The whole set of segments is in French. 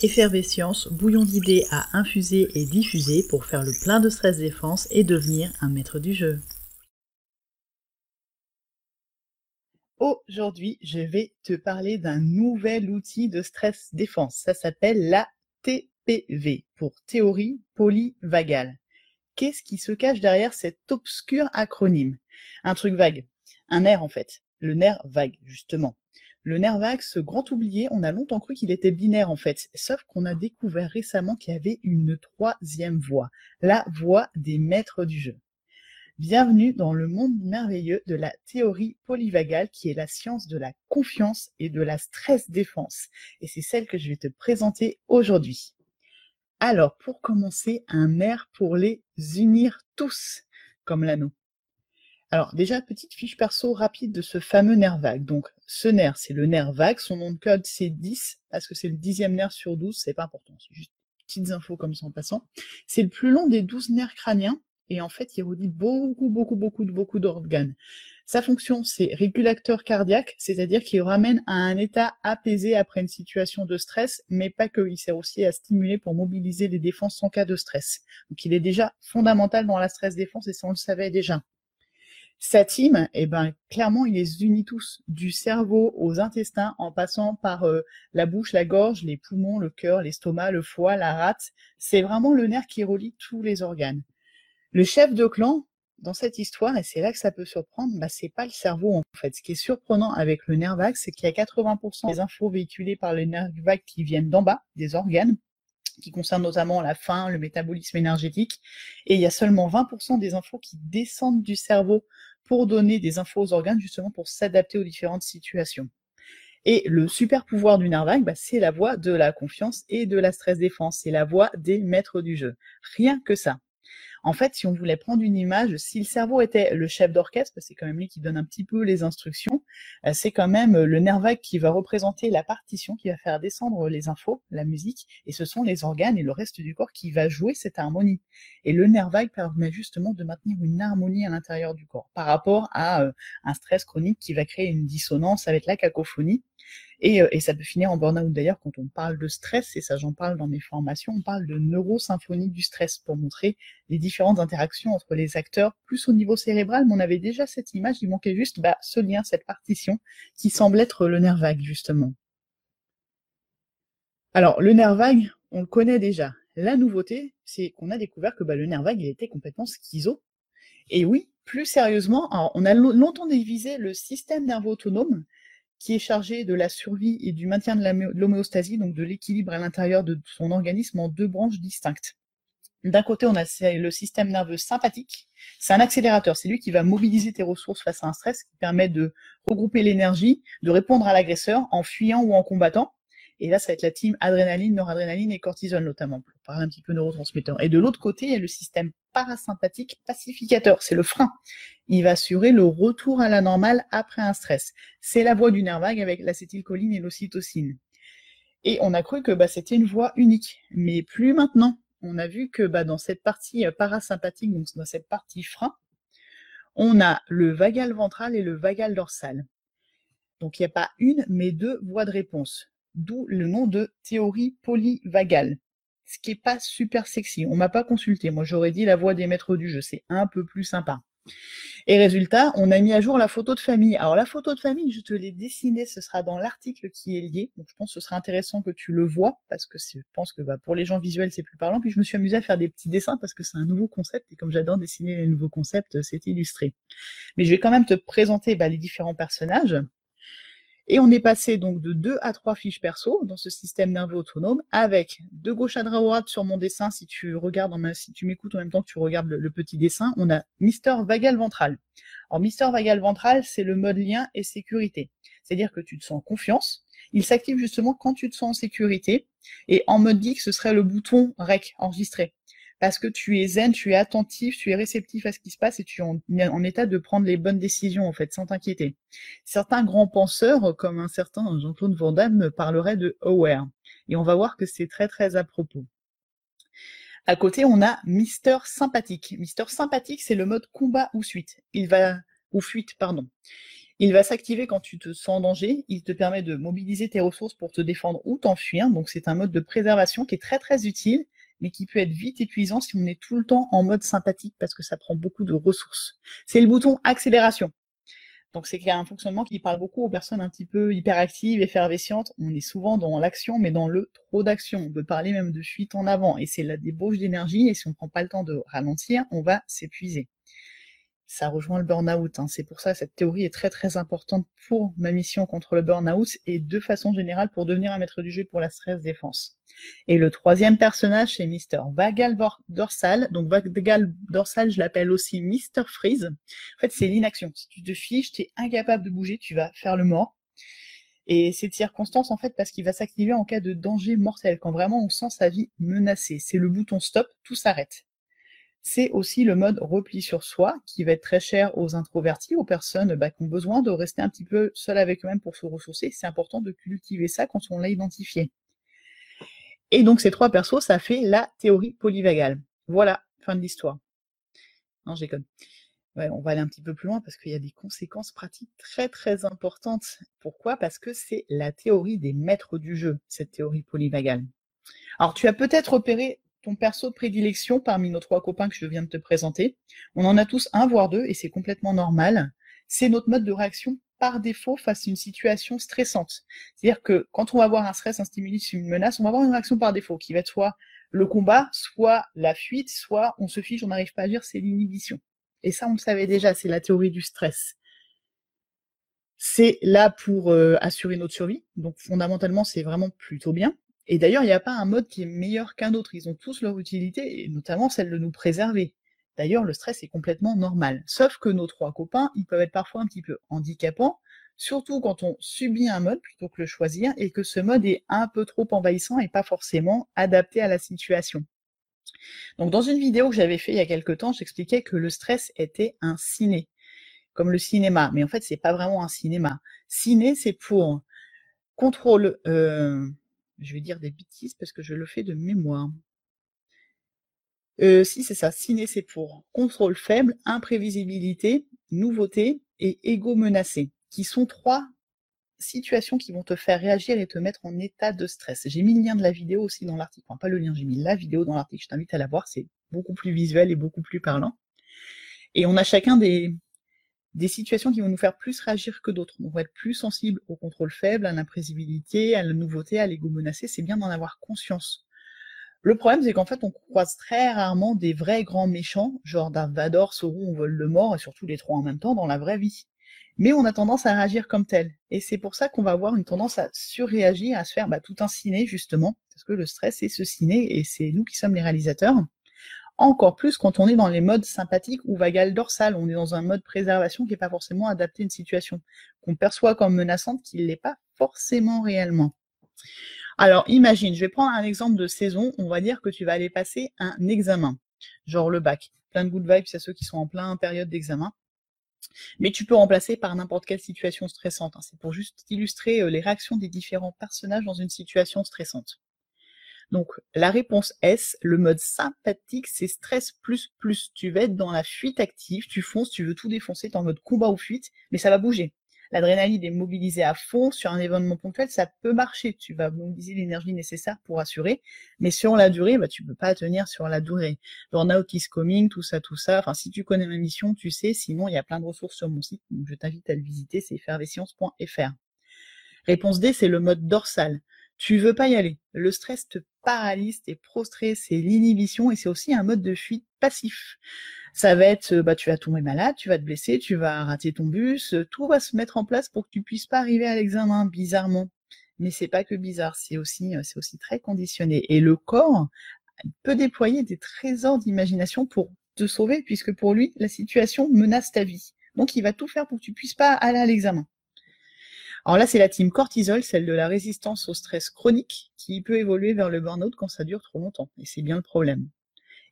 Effervescience, bouillon d'idées à infuser et diffuser pour faire le plein de stress défense et devenir un maître du jeu. Aujourd'hui, je vais te parler d'un nouvel outil de stress défense. Ça s'appelle la TPV pour théorie polyvagale. Qu'est-ce qui se cache derrière cet obscur acronyme? Un truc vague, un nerf en fait, le nerf vague justement. Le nerf vague, ce grand oublié, on a longtemps cru qu'il était binaire en fait, sauf qu'on a découvert récemment qu'il y avait une troisième voie, la voie des maîtres du jeu. Bienvenue dans le monde merveilleux de la théorie polyvagale qui est la science de la confiance et de la stress défense. Et c'est celle que je vais te présenter aujourd'hui. Alors, pour commencer, un air pour les unir tous, comme l'anneau. Alors déjà, petite fiche perso rapide de ce fameux nerf vague. Donc ce nerf, c'est le nerf vague, son nom de code c'est 10, parce que c'est le dixième nerf sur 12, c'est pas important, c'est juste petites infos comme ça en passant. C'est le plus long des 12 nerfs crâniens, et en fait, il relie beaucoup, beaucoup, beaucoup, beaucoup d'organes. Sa fonction, c'est régulateur cardiaque, c'est-à-dire qu'il ramène à un état apaisé après une situation de stress, mais pas que, il sert aussi à stimuler pour mobiliser les défenses en cas de stress. Donc il est déjà fondamental dans la stress défense, et ça on le savait déjà. Sa team, eh ben, clairement, il les unit tous, du cerveau aux intestins, en passant par euh, la bouche, la gorge, les poumons, le cœur, l'estomac, le foie, la rate. C'est vraiment le nerf qui relie tous les organes. Le chef de clan, dans cette histoire, et c'est là que ça peut surprendre, bah, c'est pas le cerveau en fait. Ce qui est surprenant avec le nerf vague, c'est qu'il y a 80% des infos véhiculées par le nerf vague qui viennent d'en bas, des organes, qui concernent notamment la faim, le métabolisme énergétique, et il y a seulement 20% des infos qui descendent du cerveau pour donner des infos aux organes, justement pour s'adapter aux différentes situations. Et le super pouvoir du vague, bah, c'est la voie de la confiance et de la stress défense. C'est la voie des maîtres du jeu. Rien que ça. En fait, si on voulait prendre une image, si le cerveau était le chef d'orchestre, c'est quand même lui qui donne un petit peu les instructions, euh, c'est quand même euh, le nerf qui va représenter la partition, qui va faire descendre les infos, la musique, et ce sont les organes et le reste du corps qui va jouer cette harmonie. Et le nerf permet justement de maintenir une harmonie à l'intérieur du corps par rapport à euh, un stress chronique qui va créer une dissonance avec la cacophonie. Et, et, ça peut finir en burn-out d'ailleurs quand on parle de stress, et ça j'en parle dans mes formations, on parle de neurosymphonie du stress pour montrer les différentes interactions entre les acteurs, plus au niveau cérébral, mais on avait déjà cette image, il manquait juste bah, ce lien, cette partition, qui semble être le nerf vague, justement. Alors, le nerf vague, on le connaît déjà. La nouveauté, c'est qu'on a découvert que bah, le nerf vague, était complètement schizo. Et oui, plus sérieusement, on a longtemps divisé le système nerveux autonome, qui est chargé de la survie et du maintien de l'homéostasie, donc de l'équilibre à l'intérieur de son organisme, en deux branches distinctes. D'un côté, on a le système nerveux sympathique. C'est un accélérateur. C'est lui qui va mobiliser tes ressources face à un stress, qui permet de regrouper l'énergie, de répondre à l'agresseur en fuyant ou en combattant. Et là, ça va être la team adrénaline, noradrénaline et cortisol notamment, pour parler un petit peu neurotransmetteur. Et de l'autre côté, il y a le système parasympathique pacificateur. C'est le frein. Il va assurer le retour à la normale après un stress. C'est la voie du nerf vague avec l'acétylcholine et l'ocytocine. Et on a cru que bah, c'était une voie unique. Mais plus maintenant on a vu que bah, dans cette partie euh, parasympathique, donc dans cette partie frein, on a le vagal ventral et le vagal dorsal. Donc il n'y a pas une, mais deux voies de réponse. D'où le nom de théorie polyvagale. Ce qui n'est pas super sexy. On m'a pas consulté. Moi, j'aurais dit la voie des maîtres du jeu. C'est un peu plus sympa. Et résultat, on a mis à jour la photo de famille. Alors la photo de famille, je te l'ai dessinée, ce sera dans l'article qui est lié. Donc je pense que ce sera intéressant que tu le vois, parce que je pense que bah, pour les gens visuels, c'est plus parlant. Puis je me suis amusée à faire des petits dessins, parce que c'est un nouveau concept, et comme j'adore dessiner les nouveaux concepts, c'est illustré. Mais je vais quand même te présenter bah, les différents personnages. Et on est passé donc de 2 à 3 fiches perso dans ce système nerveux autonome avec de gauche à droite sur mon dessin, si tu regardes, en, si tu m'écoutes en même temps que tu regardes le, petit dessin, on a Mister Vagal Ventral. Alors Mister Vagal Ventral, c'est le mode lien et sécurité. C'est-à-dire que tu te sens confiance. Il s'active justement quand tu te sens en sécurité. Et en mode geek, ce serait le bouton REC, enregistré parce que tu es zen, tu es attentif, tu es réceptif à ce qui se passe et tu es en, état de prendre les bonnes décisions, en fait, sans t'inquiéter. Certains grands penseurs, comme un certain Jean-Claude Van parleraient de aware. Et on va voir que c'est très, très à propos. À côté, on a Mister Sympathique. Mister Sympathique, c'est le mode combat ou suite. Il va, ou fuite, pardon. Il va s'activer quand tu te sens en danger. Il te permet de mobiliser tes ressources pour te défendre ou t'enfuir. Donc c'est un mode de préservation qui est très très utile, mais qui peut être vite épuisant si on est tout le temps en mode sympathique parce que ça prend beaucoup de ressources. C'est le bouton accélération. Donc c'est un fonctionnement qui parle beaucoup aux personnes un petit peu hyperactives, effervescentes. On est souvent dans l'action, mais dans le trop d'action. On peut parler même de fuite en avant, et c'est la débauche d'énergie, et si on ne prend pas le temps de ralentir, on va s'épuiser ça rejoint le burn-out. Hein. C'est pour ça cette théorie est très très importante pour ma mission contre le burn-out et de façon générale pour devenir un maître du jeu pour la stress défense. Et le troisième personnage, c'est Mr. Vagal Dorsal. Donc Vagal Dorsal, je l'appelle aussi Mr. Freeze. En fait, c'est l'inaction. Si tu te fiches, tu es incapable de bouger, tu vas faire le mort. Et cette circonstance, en fait, parce qu'il va s'activer en cas de danger mortel, quand vraiment on sent sa vie menacée. C'est le bouton stop, tout s'arrête c'est aussi le mode repli sur soi qui va être très cher aux introvertis, aux personnes bah, qui ont besoin de rester un petit peu seules avec eux-mêmes pour se ressourcer. C'est important de cultiver ça quand on l'a identifié. Et donc ces trois persos, ça fait la théorie polyvagale. Voilà, fin de l'histoire. Non, j'ai comme. on va aller un petit peu plus loin parce qu'il y a des conséquences pratiques très très importantes. Pourquoi? Parce que c'est la théorie des maîtres du jeu, cette théorie polyvagale. Alors tu as peut-être repéré ton perso de prédilection parmi nos trois copains que je viens de te présenter. On en a tous un, voire deux, et c'est complètement normal. C'est notre mode de réaction par défaut face à une situation stressante. C'est-à-dire que quand on va avoir un stress, un stimulus, une menace, on va avoir une réaction par défaut qui va être soit le combat, soit la fuite, soit on se fiche, on n'arrive pas à agir, c'est l'inhibition. Et ça, on le savait déjà, c'est la théorie du stress. C'est là pour euh, assurer notre survie, donc fondamentalement, c'est vraiment plutôt bien. Et d'ailleurs, il n'y a pas un mode qui est meilleur qu'un autre. Ils ont tous leur utilité, et notamment celle de nous préserver. D'ailleurs, le stress est complètement normal. Sauf que nos trois copains, ils peuvent être parfois un petit peu handicapants, surtout quand on subit un mode plutôt que le choisir, et que ce mode est un peu trop envahissant et pas forcément adapté à la situation. Donc, dans une vidéo que j'avais fait il y a quelques temps, j'expliquais que le stress était un ciné, comme le cinéma. Mais en fait, c'est pas vraiment un cinéma. Ciné, c'est pour contrôle, euh, je vais dire des bêtises parce que je le fais de mémoire. Euh, si c'est ça, ciné c'est pour contrôle faible, imprévisibilité, nouveauté et égo menacé, qui sont trois situations qui vont te faire réagir et te mettre en état de stress. J'ai mis le lien de la vidéo aussi dans l'article, enfin pas le lien, j'ai mis la vidéo dans l'article, je t'invite à la voir, c'est beaucoup plus visuel et beaucoup plus parlant. Et on a chacun des, des situations qui vont nous faire plus réagir que d'autres. On va être plus sensible au contrôle faible, à l'imprévisibilité, à la nouveauté, à l'ego menacé. C'est bien d'en avoir conscience. Le problème, c'est qu'en fait, on croise très rarement des vrais grands méchants, genre Darth Vader, Sauron, on vole le mort, et surtout les trois en même temps dans la vraie vie. Mais on a tendance à réagir comme tel. Et c'est pour ça qu'on va avoir une tendance à surréagir, à se faire bah, tout un ciné, justement, parce que le stress, c'est ce ciné, et c'est nous qui sommes les réalisateurs encore plus quand on est dans les modes sympathiques ou vagal dorsal. On est dans un mode préservation qui n'est pas forcément adapté à une situation qu'on perçoit comme menaçante, qui ne l'est pas forcément réellement. Alors, imagine, je vais prendre un exemple de saison. On va dire que tu vas aller passer un examen, genre le bac. Plein de good vibes à ceux qui sont en plein période d'examen. Mais tu peux remplacer par n'importe quelle situation stressante. Hein. C'est pour juste illustrer euh, les réactions des différents personnages dans une situation stressante. Donc la réponse S, le mode sympathique, c'est stress plus plus. Tu vas être dans la fuite active, tu fonces, tu veux tout défoncer, tu es en mode combat ou fuite, mais ça va bouger. L'adrénaline est mobilisée à fond sur un événement ponctuel, ça peut marcher. Tu vas mobiliser l'énergie nécessaire pour assurer, mais sur la durée, bah, tu peux pas tenir sur la durée. Burnout is coming, tout ça, tout ça. Enfin, si tu connais ma mission, tu sais. Sinon, il y a plein de ressources sur mon site. Donc, je t'invite à le visiter. C'est effervescience.fr. Réponse D, c'est le mode dorsal tu veux pas y aller. Le stress te paralyse, t'es prostré, c'est l'inhibition et c'est aussi un mode de fuite passif. Ça va être, bah, tu vas tomber malade, tu vas te blesser, tu vas rater ton bus, tout va se mettre en place pour que tu puisses pas arriver à l'examen, bizarrement. Mais c'est pas que bizarre, c'est aussi, c'est aussi très conditionné. Et le corps peut déployer des trésors d'imagination pour te sauver, puisque pour lui, la situation menace ta vie. Donc, il va tout faire pour que tu puisses pas aller à l'examen. Alors là, c'est la team cortisol, celle de la résistance au stress chronique, qui peut évoluer vers le burn-out quand ça dure trop longtemps. Et c'est bien le problème.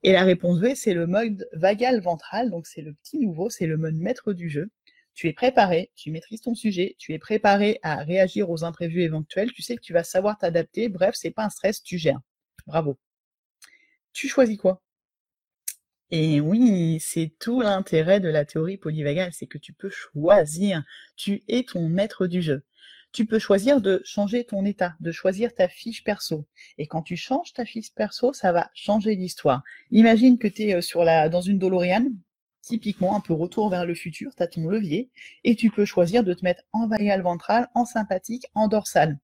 Et la réponse V, c'est le mode vagal ventral, donc c'est le petit nouveau, c'est le mode maître du jeu. Tu es préparé, tu maîtrises ton sujet, tu es préparé à réagir aux imprévus éventuels, tu sais que tu vas savoir t'adapter, bref, c'est pas un stress, tu gères. Bravo. Tu choisis quoi? Et oui, c'est tout l'intérêt de la théorie polyvagale, c'est que tu peux choisir. Tu es ton maître du jeu. Tu peux choisir de changer ton état, de choisir ta fiche perso. Et quand tu changes ta fiche perso, ça va changer l'histoire. Imagine que tu es euh, sur la, dans une DeLorean, typiquement un peu retour vers le futur, tu as ton levier, et tu peux choisir de te mettre en vagal ventral, en sympathique, en dorsal.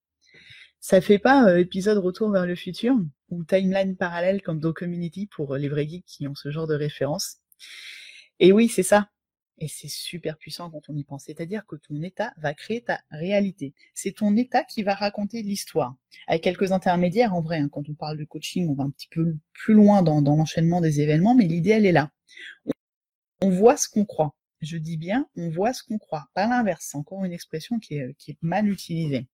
Ça fait pas euh, épisode retour vers le futur ou timeline parallèle comme dans Community pour euh, les vrais geeks qui ont ce genre de référence. Et oui, c'est ça. Et c'est super puissant quand on y pense. C'est-à-dire que ton état va créer ta réalité. C'est ton état qui va raconter l'histoire. Avec quelques intermédiaires, en vrai, hein, quand on parle de coaching, on va un petit peu plus loin dans, l'enchaînement des événements, mais l'idée, elle est là. On, voit ce qu'on croit. Je dis bien, on voit ce qu'on croit. Pas l'inverse. C'est encore une expression qui est mal utilisée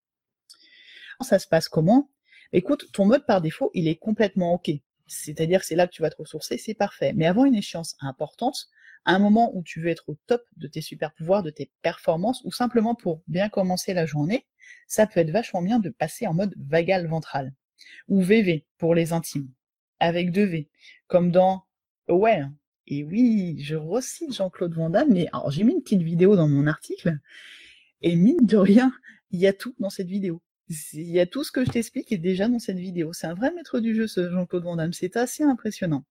ça se passe comment? Écoute, ton mode par défaut, il est complètement OK. C'est-à-dire que c'est là que tu vas te ressourcer, c'est parfait. Mais avant une échéance importante, à un moment où tu veux être au top de tes super pouvoirs, de tes performances, ou simplement pour bien commencer la journée, ça peut être vachement bien de passer en mode vagal ventral, ou VV pour les intimes, avec deux V, comme dans Ouais. Et oui, je recite Jean-Claude Van Damme, mais alors j'ai mis une petite vidéo dans mon article, et mine de rien, il y a tout dans cette vidéo. Il y a tout ce que je t'explique est déjà dans cette vidéo. C'est un vrai maître du jeu, ce Jean-Claude Van Damme. C'est assez impressionnant.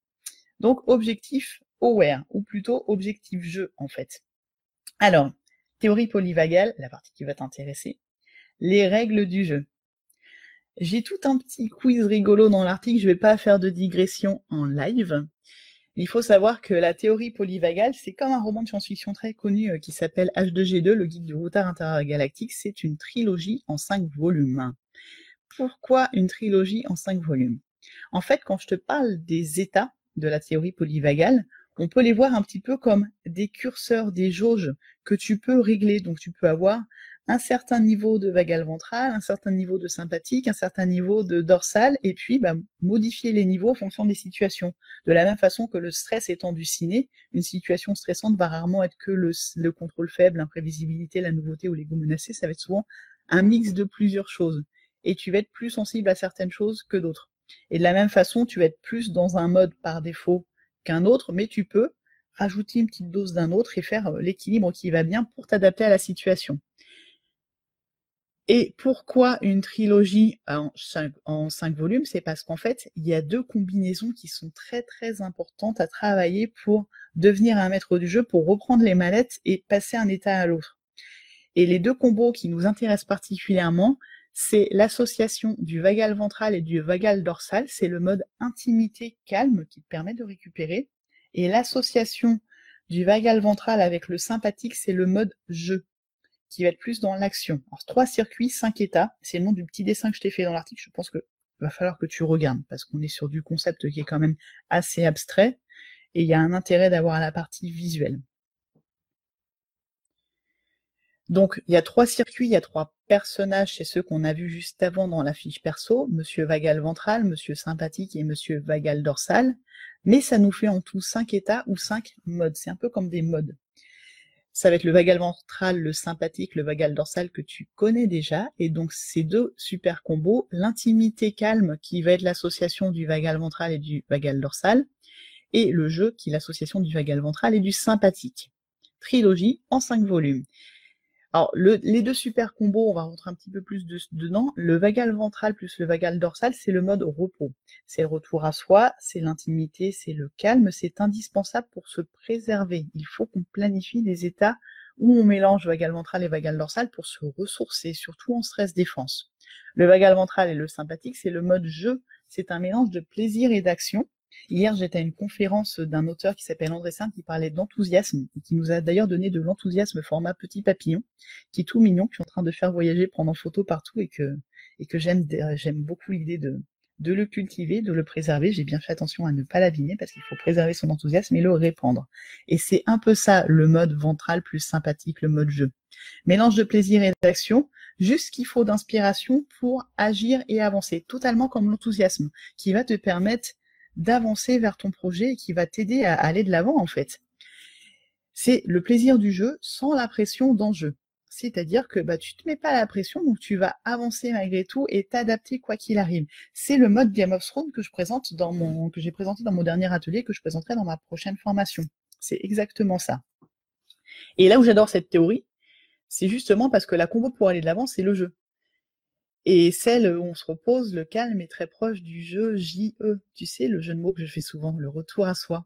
Donc, objectif aware, ou plutôt objectif jeu, en fait. Alors, théorie polyvagale, la partie qui va t'intéresser. Les règles du jeu. J'ai tout un petit quiz rigolo dans l'article, je vais pas faire de digression en live. Il faut savoir que la théorie polyvagale, c'est comme un roman de science-fiction très connu euh, qui s'appelle H2G2, le guide du routard intergalactique. C'est une trilogie en cinq volumes. Pourquoi une trilogie en cinq volumes? En fait, quand je te parle des états de la théorie polyvagale, on peut les voir un petit peu comme des curseurs, des jauges que tu peux régler. Donc tu peux avoir un certain niveau de vagal ventral, un certain niveau de sympathique, un certain niveau de dorsal, et puis bah, modifier les niveaux en fonction des situations. De la même façon que le stress étant du ciné, une situation stressante va rarement être que le, le contrôle faible, l'imprévisibilité, la nouveauté ou l'ego menacé, ça va être souvent un mix de plusieurs choses. Et tu vas être plus sensible à certaines choses que d'autres. Et de la même façon, tu vas être plus dans un mode par défaut qu'un autre, mais tu peux rajouter une petite dose d'un autre et faire euh, l'équilibre qui va bien pour t'adapter à la situation. Et pourquoi une trilogie en cinq, volumes? C'est parce qu'en fait, il y a deux combinaisons qui sont très très importantes à travailler pour devenir un maître du jeu, pour reprendre les mallettes et passer d'un état à l'autre. Et les deux combos qui nous intéressent particulièrement, c'est l'association du vagal ventral et du vagal dorsal, c'est le mode intimité calme qui permet de récupérer, et l'association du vagal ventral avec le sympathique, c'est le mode jeu qui va être plus dans l'action. Alors, trois circuits, cinq états, c'est le nom du petit dessin que je t'ai fait dans l'article, je pense que va falloir que tu regardes, parce qu'on est sur du concept qui est quand même assez abstrait, et il y a un intérêt d'avoir la partie visuelle. Donc, il y a trois circuits, il y a trois personnages chez ceux qu'on a vus juste avant dans la fiche perso, Monsieur Vagal ventral, Monsieur sympathique et Monsieur Vagal dorsal, mais ça nous fait en tout cinq états ou cinq modes. C'est un peu comme des modes ça va être le vagal ventral, le sympathique, le vagal dorsal que tu connais déjà. Et donc, ces deux super combos, l'intimité calme qui va être l'association du vagal ventral et du vagal dorsal, et le jeu qui est l'association du vagal ventral et du sympathique. Trilogie en cinq volumes. Alors, les deux super combos, on va rentrer un petit peu plus dedans. Le vagal ventral plus le vagal dorsal, c'est le mode repos. C'est le retour à soi, c'est l'intimité, c'est le calme, c'est indispensable pour se préserver. Il faut qu'on planifie des états où on mélange vagal ventral et vagal dorsal pour se ressourcer, surtout en stress défense. Le vagal ventral et le sympathique, c'est le mode jeu. C'est un mélange de plaisir et d'action. Hier, j'étais à une conférence d'un auteur qui s'appelle André Saint qui parlait d'enthousiasme et qui nous a d'ailleurs donné de l'enthousiasme format petit papillon, qui est tout mignon, qui est en train de faire voyager, prendre en photo partout et que, et que j'aime, j'aime beaucoup l'idée de, de le cultiver, de le préserver. J'ai bien fait attention à ne pas l'abîmer parce qu'il faut préserver son enthousiasme et le répandre. Et c'est un peu ça, le mode ventral plus sympathique, le mode jeu. Mélange de plaisir et d'action, juste qu'il faut d'inspiration pour agir et avancer, totalement comme l'enthousiasme, qui va te permettre d'avancer vers ton projet et qui va t'aider à aller de l'avant en fait. C'est le plaisir du jeu sans la pression d'enjeu. c'est-à-dire que bah, tu te mets pas la pression, donc tu vas avancer malgré tout et t'adapter quoi qu'il arrive. C'est le mode Game of Thrones que je présente dans mon, que j'ai présenté dans mon dernier atelier, que je présenterai dans ma prochaine formation. C'est exactement ça. Et là où j'adore cette théorie, c'est justement parce que la combo pour aller de l'avant, c'est le jeu. Et celle où on se repose, le calme est très proche du jeu JE. Tu sais, le jeu de mots que je fais souvent, le retour à soi.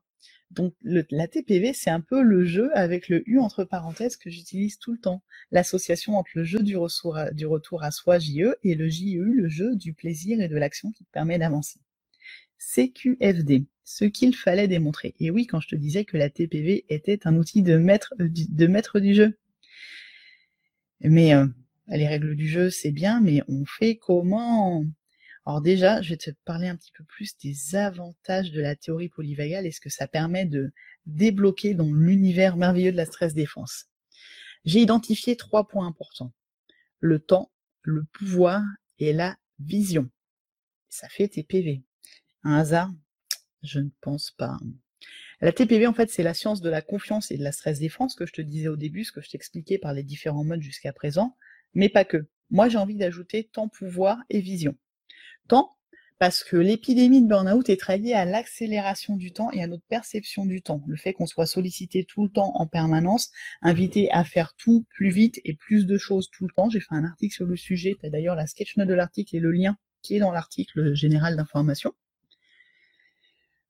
Donc la TPV, c'est un peu le jeu avec le U entre parenthèses que j'utilise tout le temps. L'association entre le jeu du, retour à soi JE et le JE, le jeu du plaisir et de l'action qui te permet d'avancer. CQFD, ce qu'il fallait démontrer. Et oui, quand je te disais que la TPV était un outil de maître, de maître du jeu. Mais euh, les règles du jeu, c'est bien, mais on fait comment? Alors déjà, je vais te parler un petit peu plus des avantages de la théorie polyvagale et ce que ça permet de débloquer dans l'univers merveilleux de la stress défense. J'ai identifié trois points importants. Le temps, le pouvoir et la vision. Ça fait TPV. Un hasard? Je ne pense pas. La TPV, en fait, c'est la science de la confiance et de la stress défense que je te disais au début, ce que je t'expliquais par les différents modes jusqu'à présent, mais pas que. Moi, j'ai envie d'ajouter temps, pouvoir et vision temps, parce que l'épidémie de burn-out est très à l'accélération du temps et à notre perception du temps. Le fait qu'on soit sollicité tout le temps en permanence, invité à faire tout plus vite et plus de choses tout le temps. J'ai fait un article sur le sujet, tu as d'ailleurs la sketch note de l'article et le lien qui est dans l'article général d'information.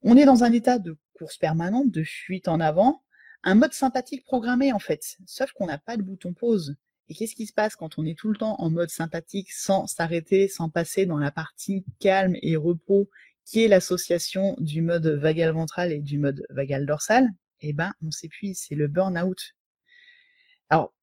On est dans un état de course permanente, de fuite en avant, un mode sympathique programmé en fait, sauf qu'on n'a pas de bouton pause. Et qu'est-ce qui se passe quand on est tout le temps en mode sympathique, sans s'arrêter, sans passer dans la partie calme et repos, qui est l'association du mode vagal ventral et du mode vagal dorsal? Eh ben, on s'épuise, c'est le burn-out. Alors,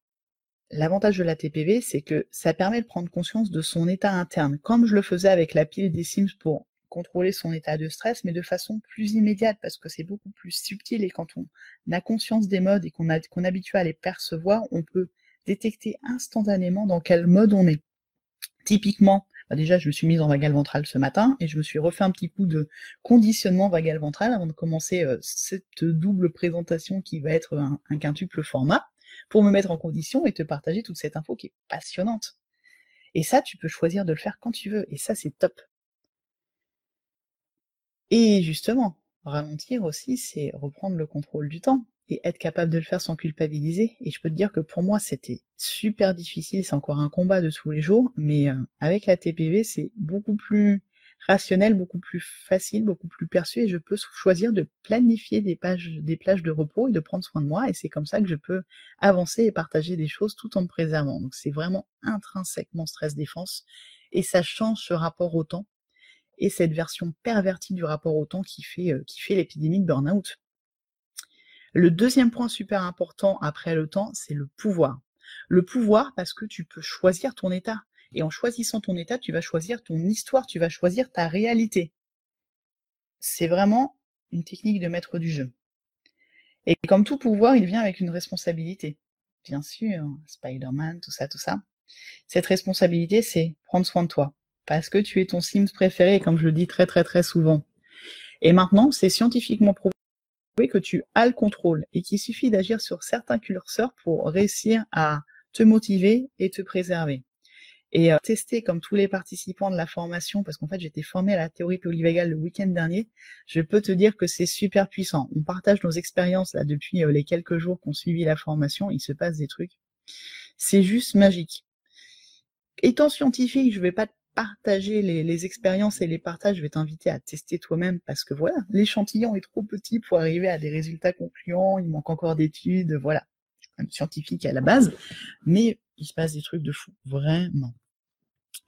l'avantage de la TPV, c'est que ça permet de prendre conscience de son état interne, comme je le faisais avec la pile des Sims pour contrôler son état de stress, mais de façon plus immédiate, parce que c'est beaucoup plus subtil et quand on a conscience des modes et qu'on qu'on habitue à les percevoir, on peut détecter instantanément dans quel mode on est. Typiquement, bah déjà, je me suis mise en vagal ventral ce matin et je me suis refait un petit coup de conditionnement vagal ventral avant de commencer euh, cette double présentation qui va être un, quintuple format pour me mettre en condition et te partager toute cette info qui est passionnante. Et ça, tu peux choisir de le faire quand tu veux et ça, c'est top. Et justement, ralentir aussi, c'est reprendre le contrôle du temps et être capable de le faire sans culpabiliser. Et je peux te dire que pour moi, c'était super difficile, c'est encore un combat de tous les jours, mais euh, avec la TPV, c'est beaucoup plus rationnel, beaucoup plus facile, beaucoup plus perçu, et je peux choisir de planifier des, plages de repos et de prendre soin de moi, et c'est comme ça que je peux avancer et partager des choses tout en me préservant. Donc c'est vraiment intrinsèquement stress-défense, et ça change ce rapport au temps, et cette version pervertie du rapport au temps qui fait, euh, qui fait l'épidémie de burn-out. Le deuxième point super important après le temps, c'est le pouvoir. Le pouvoir parce que tu peux choisir ton état. Et en choisissant ton état, tu vas choisir ton histoire, tu vas choisir ta réalité. C'est vraiment une technique de maître du jeu. Et comme tout pouvoir, il vient avec une responsabilité. Bien sûr, Spider-Man, tout ça, tout ça. Cette responsabilité, c'est prendre soin de toi. Parce que tu es ton Sims préféré, comme je le dis très très très souvent. Et maintenant, c'est scientifiquement prouvé que tu as le contrôle et qu'il suffit d'agir sur certains curseurs pour réussir à te motiver et te préserver. Et euh, tester comme tous les participants de la formation, parce qu'en fait j'étais formé à la théorie polyvagale le week-end dernier, je peux te dire que c'est super puissant. On partage nos expériences là depuis euh, les quelques jours qu'on suivi la formation, il se passe des trucs. C'est juste magique. Étant scientifique, je vais pas partager les, expériences et les partages, je vais t'inviter à tester toi-même parce que voilà, l'échantillon est trop petit pour arriver à des résultats concluants, il manque encore d'études, voilà. Je quand même scientifique à la base, mais il se passe des trucs de fou, vraiment.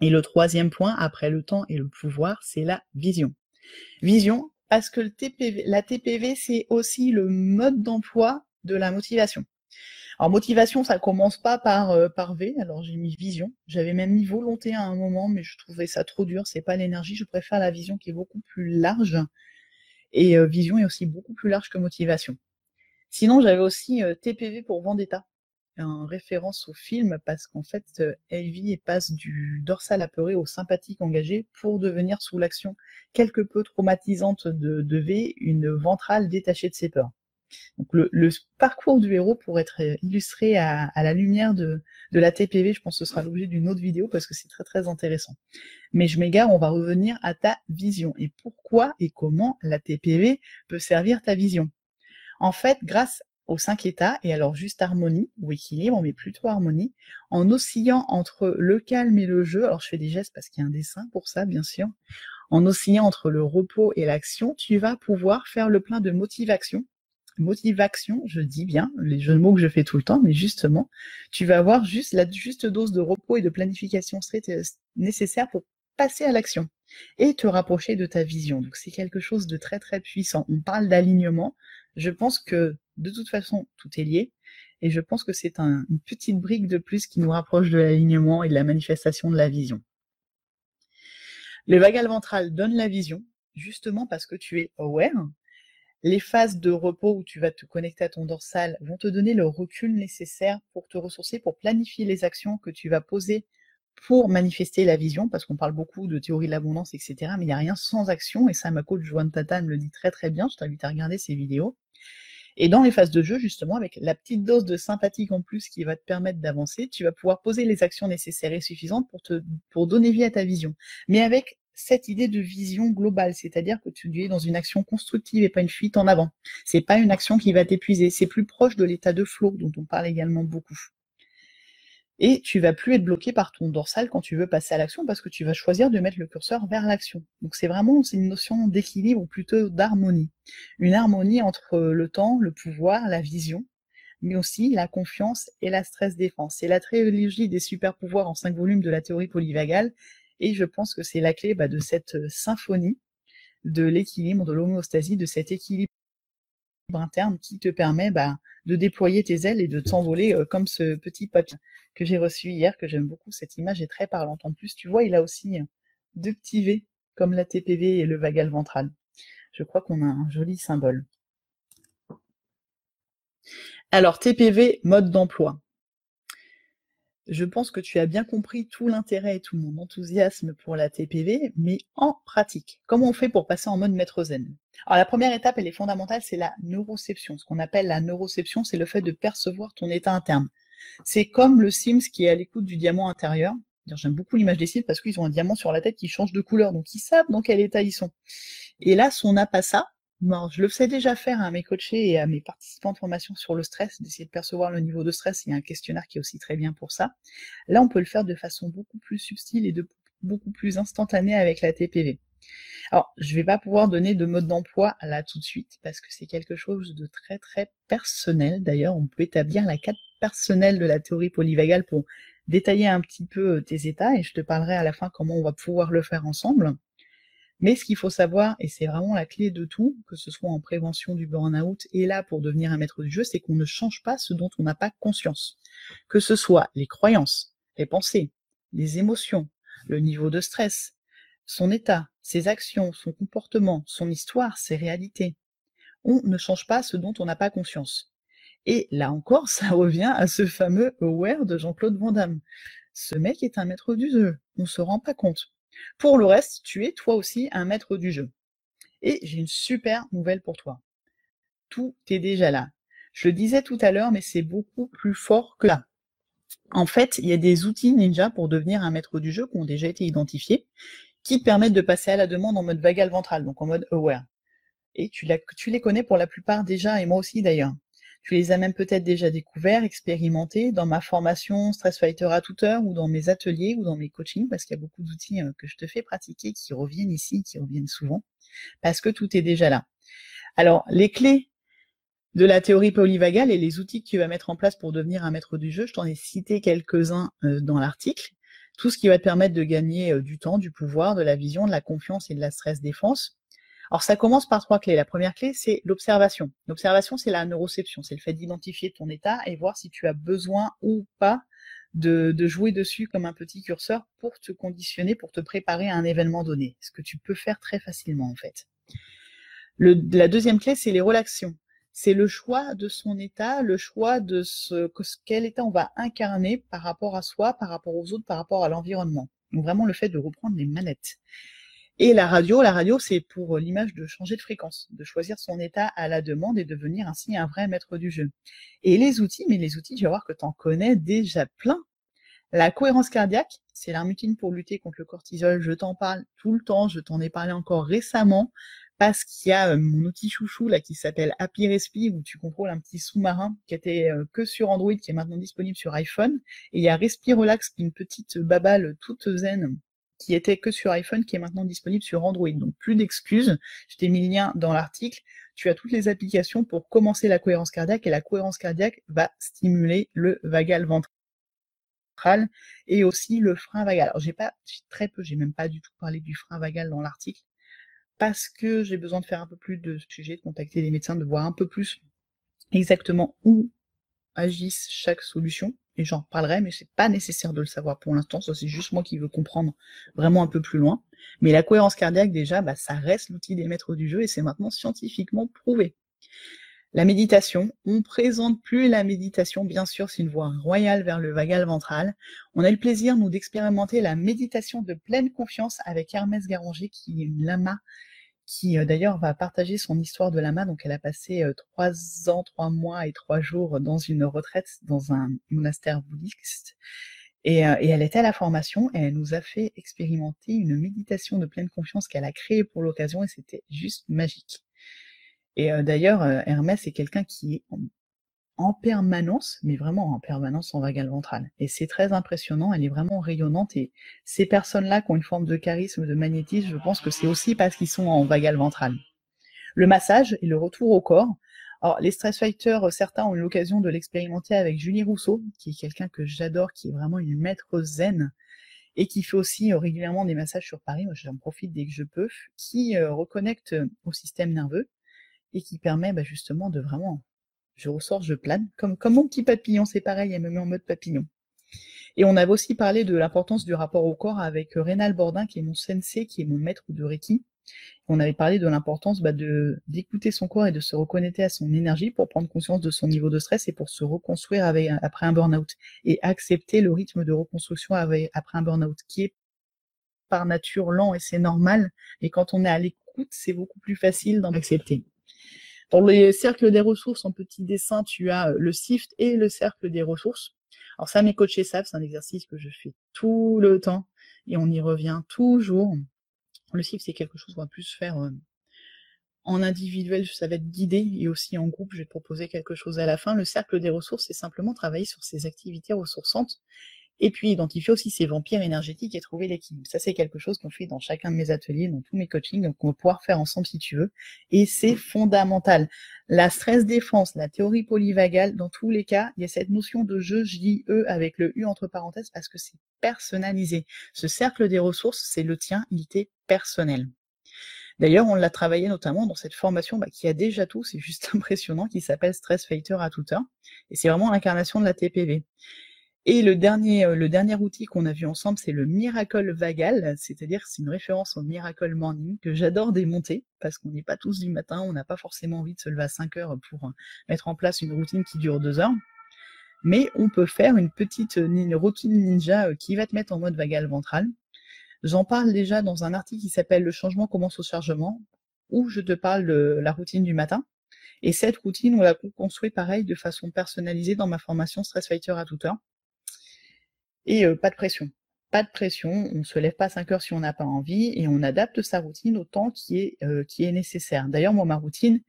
Et le troisième point, après le temps et le pouvoir, c'est la vision. Vision, parce que la TPV, c'est aussi le mode d'emploi de la motivation. Alors motivation, ça commence pas par, euh, par V, alors j'ai mis vision. J'avais même mis volonté à un moment, mais je trouvais ça trop dur, c'est pas l'énergie, je préfère la vision qui est beaucoup plus large. Et euh, vision est aussi beaucoup plus large que motivation. Sinon, j'avais aussi euh, TPV pour Vendetta, en référence au film, parce qu'en fait, Elvie passe du dorsal apeuré au sympathique engagé pour devenir sous l'action quelque peu traumatisante de, de V, une ventrale détachée de ses peurs. Donc le, parcours du héros pour être illustré à, la lumière de, de, la TPV, je pense que ce sera l'objet d'une autre vidéo parce que c'est très très intéressant. Mais je m'égare, on va revenir à ta vision et pourquoi et comment la TPV peut servir ta vision? En fait, grâce aux cinq états, et alors juste harmonie ou équilibre, mais plutôt harmonie, en oscillant entre le calme et le jeu, alors je fais des gestes parce qu'il y a un dessin pour ça, bien sûr, en oscillant entre le repos et l'action, tu vas pouvoir faire le plein de motivation. Motivation, je dis bien, les jeux de mots que je fais tout le temps, mais justement, tu vas avoir juste la juste dose de repos et de planification nécessaire pour passer à l'action et te rapprocher de ta vision. Donc c'est quelque chose de très très puissant. On parle d'alignement. Je pense que de toute façon, tout est lié. Et je pense que c'est une petite brique de plus qui nous rapproche de l'alignement et de la manifestation de la vision. Le vagal ventral donne la vision, justement parce que tu es aware. Les phases de repos où tu vas te connecter à ton dorsal vont te donner le recul nécessaire pour te ressourcer, pour planifier les actions que tu vas poser pour manifester la vision, parce qu'on parle beaucoup de théorie de l'abondance, etc. Mais il n'y a rien sans action, et ça, ma coach Joanne Tata me le dit très très bien, je t'invite à regarder ses vidéos. Et dans les phases de jeu, justement, avec la petite dose de sympathique en plus qui va te permettre d'avancer, tu vas pouvoir poser les actions nécessaires et suffisantes pour te, pour donner vie à ta vision. Mais avec cette idée de vision globale, c'est-à-dire que tu es dans une action constructive et pas une fuite en avant. C'est pas une action qui va t'épuiser, c'est plus proche de l'état de flow dont on parle également beaucoup et tu vas plus être bloqué par ton dorsal quand tu veux passer à l'action parce que tu vas choisir de mettre le curseur vers l'action. Donc c'est vraiment une notion d'équilibre ou plutôt d'harmonie. Une harmonie entre le temps, le pouvoir, la vision, mais aussi la confiance et la stress défense. C'est la trilogie des super pouvoirs en cinq volumes de la théorie polyvagale et je pense que c'est la clé bah, de cette symphonie de l'équilibre, de l'homéostasie, de cet équilibre interne qui te permet bah, de déployer tes ailes et de t'envoler comme ce petit papier que j'ai reçu hier, que j'aime beaucoup. Cette image est très parlante. En plus, tu vois, il a aussi deux petits V, comme la TPV et le vagal ventral. Je crois qu'on a un joli symbole. Alors, TPV, mode d'emploi. Je pense que tu as bien compris tout l'intérêt et tout mon enthousiasme pour la TPV, mais en pratique. Comment on fait pour passer en mode maître zen? Alors la première étape, elle est fondamentale, c'est la neuroception. Ce qu'on appelle la neuroception, c'est le fait de percevoir ton état interne. C'est comme le Sims qui est à l'écoute du diamant intérieur. J'aime beaucoup l'image des Sims parce qu'ils ont un diamant sur la tête qui change de couleur, donc ils savent dans quel état ils sont. Et là, si on n'a pas ça, je le sais déjà faire à mes coachés et à mes participants de formation sur le stress, d'essayer de percevoir le niveau de stress. Il y a un questionnaire qui est aussi très bien pour ça. Là, on peut le faire de façon beaucoup plus subtile et de beaucoup plus instantanée avec la TPV. Alors, je vais pas pouvoir donner de mode d'emploi là tout de suite parce que c'est quelque chose de très très personnel. D'ailleurs, on peut établir la carte personnelle de la théorie polyvagale pour détailler un petit peu euh, tes états et je te parlerai à la fin comment on va pouvoir le faire ensemble. Mais ce qu'il faut savoir, et c'est vraiment la clé de tout, que ce soit en prévention du burn-out et là pour devenir un maître du jeu, c'est qu'on ne change pas ce dont on n'a pas conscience. Que ce soit les croyances, les pensées, les émotions, le niveau de stress, son état, ses actions, son comportement, son histoire, ses réalités. On ne change pas ce dont on n'a pas conscience. Et là encore, ça revient à ce fameux aware de Jean-Claude Van Damme. Ce mec est un maître du jeu. On se rend pas compte. Pour le reste, tu es toi aussi un maître du jeu. Et j'ai une super nouvelle pour toi. Tout est déjà là. Je le disais tout à l'heure, mais c'est beaucoup plus fort que là. En fait, il y a des outils ninja pour devenir un maître du jeu qui ont déjà été identifiés, qui te permettent de passer à la demande en mode vagal ventral, donc en mode aware. Et tu les connais pour la plupart déjà, et moi aussi d'ailleurs. Tu les as même peut-être déjà découverts, expérimentés dans ma formation Stress Fighter à toute heure ou dans mes ateliers ou dans mes coachings parce qu'il y a beaucoup d'outils euh, que je te fais pratiquer qui reviennent ici, qui reviennent souvent parce que tout est déjà là. Alors, les clés de la théorie polyvagale et les outils que tu vas mettre en place pour devenir un maître du jeu, je t'en ai cité quelques-uns euh, dans l'article. Tout ce qui va te permettre de gagner euh, du temps, du pouvoir, de la vision, de la confiance et de la stress défense. Alors ça commence par trois clés. La première clé, c'est l'observation. L'observation, c'est la neuroception, c'est le fait d'identifier ton état et voir si tu as besoin ou pas de, jouer dessus comme un petit curseur pour te conditionner, pour te préparer à un événement donné. Ce que tu peux faire très facilement en fait. la deuxième clé, c'est les relations. C'est le choix de son état, le choix de ce, quel état on va incarner par rapport à soi, par rapport aux autres, par rapport à l'environnement. Donc vraiment le fait de reprendre les manettes. Et la radio, la radio, c'est pour l'image de changer de fréquence, de choisir son état à la demande et devenir ainsi un vrai maître du jeu. Et les outils, mais les outils, tu vas voir que tu en connais déjà plein. La cohérence cardiaque, c'est l'armutine pour lutter contre le cortisol. Je t'en parle tout le temps, je t'en ai parlé encore récemment parce qu'il y a mon outil chouchou là qui s'appelle Happy Respi où tu contrôles un petit sous-marin qui était que sur Android qui est maintenant disponible sur iPhone et il y a Respi Relax qui est une petite babale toute zen qui était que sur iPhone, qui est maintenant disponible sur Android. Donc plus d'excuses. Je t'ai mis le lien dans l'article. Tu as toutes les applications pour commencer la cohérence cardiaque et la cohérence cardiaque va stimuler le vagal ventral et aussi le frein vagal. Alors j'ai pas, très peu, j'ai même pas du tout parlé du frein vagal dans l'article parce que j'ai besoin de faire un peu plus de sujet, de contacter des médecins, de voir un peu plus exactement où agissent chaque solution et j'en reparlerai, mais c'est pas nécessaire de le savoir pour l'instant, ça c'est juste moi qui veux comprendre vraiment un peu plus loin. Mais la cohérence cardiaque, déjà, bah, ça reste l'outil des maîtres du jeu et c'est maintenant scientifiquement prouvé. La méditation, on présente plus la méditation, bien sûr, c'est une voie royale vers le vagal ventral. On a le plaisir, nous, d'expérimenter la méditation de pleine confiance avec Hermès Garanger, qui est une lama qui euh, d'ailleurs va partager son histoire de lama. Donc elle a passé euh, trois ans, trois mois et trois jours dans une retraite dans un monastère bouddhiste. Et, euh, et, elle était à la formation et elle nous a fait expérimenter une méditation de pleine confiance qu'elle a créée pour l'occasion et c'était juste magique. Et d'ailleurs, Hermès est quelqu'un qui est en permanence, mais vraiment en permanence en vagal ventral. Et c'est très impressionnant, elle est vraiment rayonnante. Et ces personnes-là qui ont une forme de charisme, de magnétisme, je pense que c'est aussi parce qu'ils sont en vagal ventral. Le massage et le retour au corps. Alors, les stress fighters, certains ont eu l'occasion de l'expérimenter avec Julie Rousseau, qui est quelqu'un que j'adore, qui est vraiment une maître zen, et qui fait aussi euh, régulièrement des massages sur Paris, moi j'en profite dès que je peux, qui euh, reconnecte au système nerveux, et qui permet bah, justement de vraiment je ressors, je plane, comme, comme mon petit papillon, c'est pareil, elle me met en mode papillon. Et on avait aussi parlé de l'importance du rapport au corps avec euh, Rénal Bordin, qui est mon sensei, qui est mon maître de Reiki. On avait parlé de l'importance bah, de d'écouter son corps et de se reconnecter à son énergie pour prendre conscience de son niveau de stress et pour se reconstruire avec, après un burn-out et accepter le rythme de reconstruction avec, après un burn-out qui est par nature lent et c'est normal. Et quand on est à l'écoute, c'est beaucoup plus facile d'en accepter. Dans les cercles des ressources en petit dessin, tu as euh, le SIFT et le cercle des ressources. Alors ça, mes coachés savent, c'est un exercice que je fais tout le temps et on y revient toujours. Le SIFT, c'est quelque chose qu'on va plus faire euh, en individuel, ça va être guidé, et aussi en groupe, je vais te proposer quelque chose à la fin. Le cercle des ressources, c'est simplement travailler sur ces activités ressourçantes et puis identifier aussi ces vampires énergétiques et trouver l'équilibre. Ça, c'est quelque chose qu'on fait dans chacun de mes ateliers, dans tous mes coachings, donc on va pouvoir faire ensemble si tu veux. Et c'est fondamental. La stress défense, la théorie polyvagale, dans tous les cas, il y a cette notion de jeu, je avec le U entre parenthèses parce que c'est personnalisé. Ce cercle des ressources, c'est le tien, il était personnel. D'ailleurs, on l'a travaillé notamment dans cette formation bah, qui a déjà tout, c'est juste impressionnant, qui s'appelle Stress Fighter à toute heure. Et c'est vraiment l'incarnation de la TPV. Et le dernier, euh, le dernier outil qu'on a vu ensemble, c'est le Miracle Vagal, c'est-à-dire c'est une référence au Miracle Morning que j'adore démonter parce qu'on n'est pas tous du matin, on n'a pas forcément envie de se lever à 5 heures pour euh, mettre en place une routine qui dure 2 heures. Mais on peut faire une petite euh, routine ninja qui va te mettre en mode vagal ventral. J'en parle déjà dans un article qui s'appelle Le changement commence au chargement, où je te parle de la routine du matin. Et cette routine, on l'a construit pareil de façon personnalisée dans ma formation Stress Fighter à toute heure. Et pas de pression. Pas de pression, on ne se lève pas à 5 heures si on n'a pas envie et on adapte sa routine au temps qui est, nécessaire. D'ailleurs, moi, ma routine,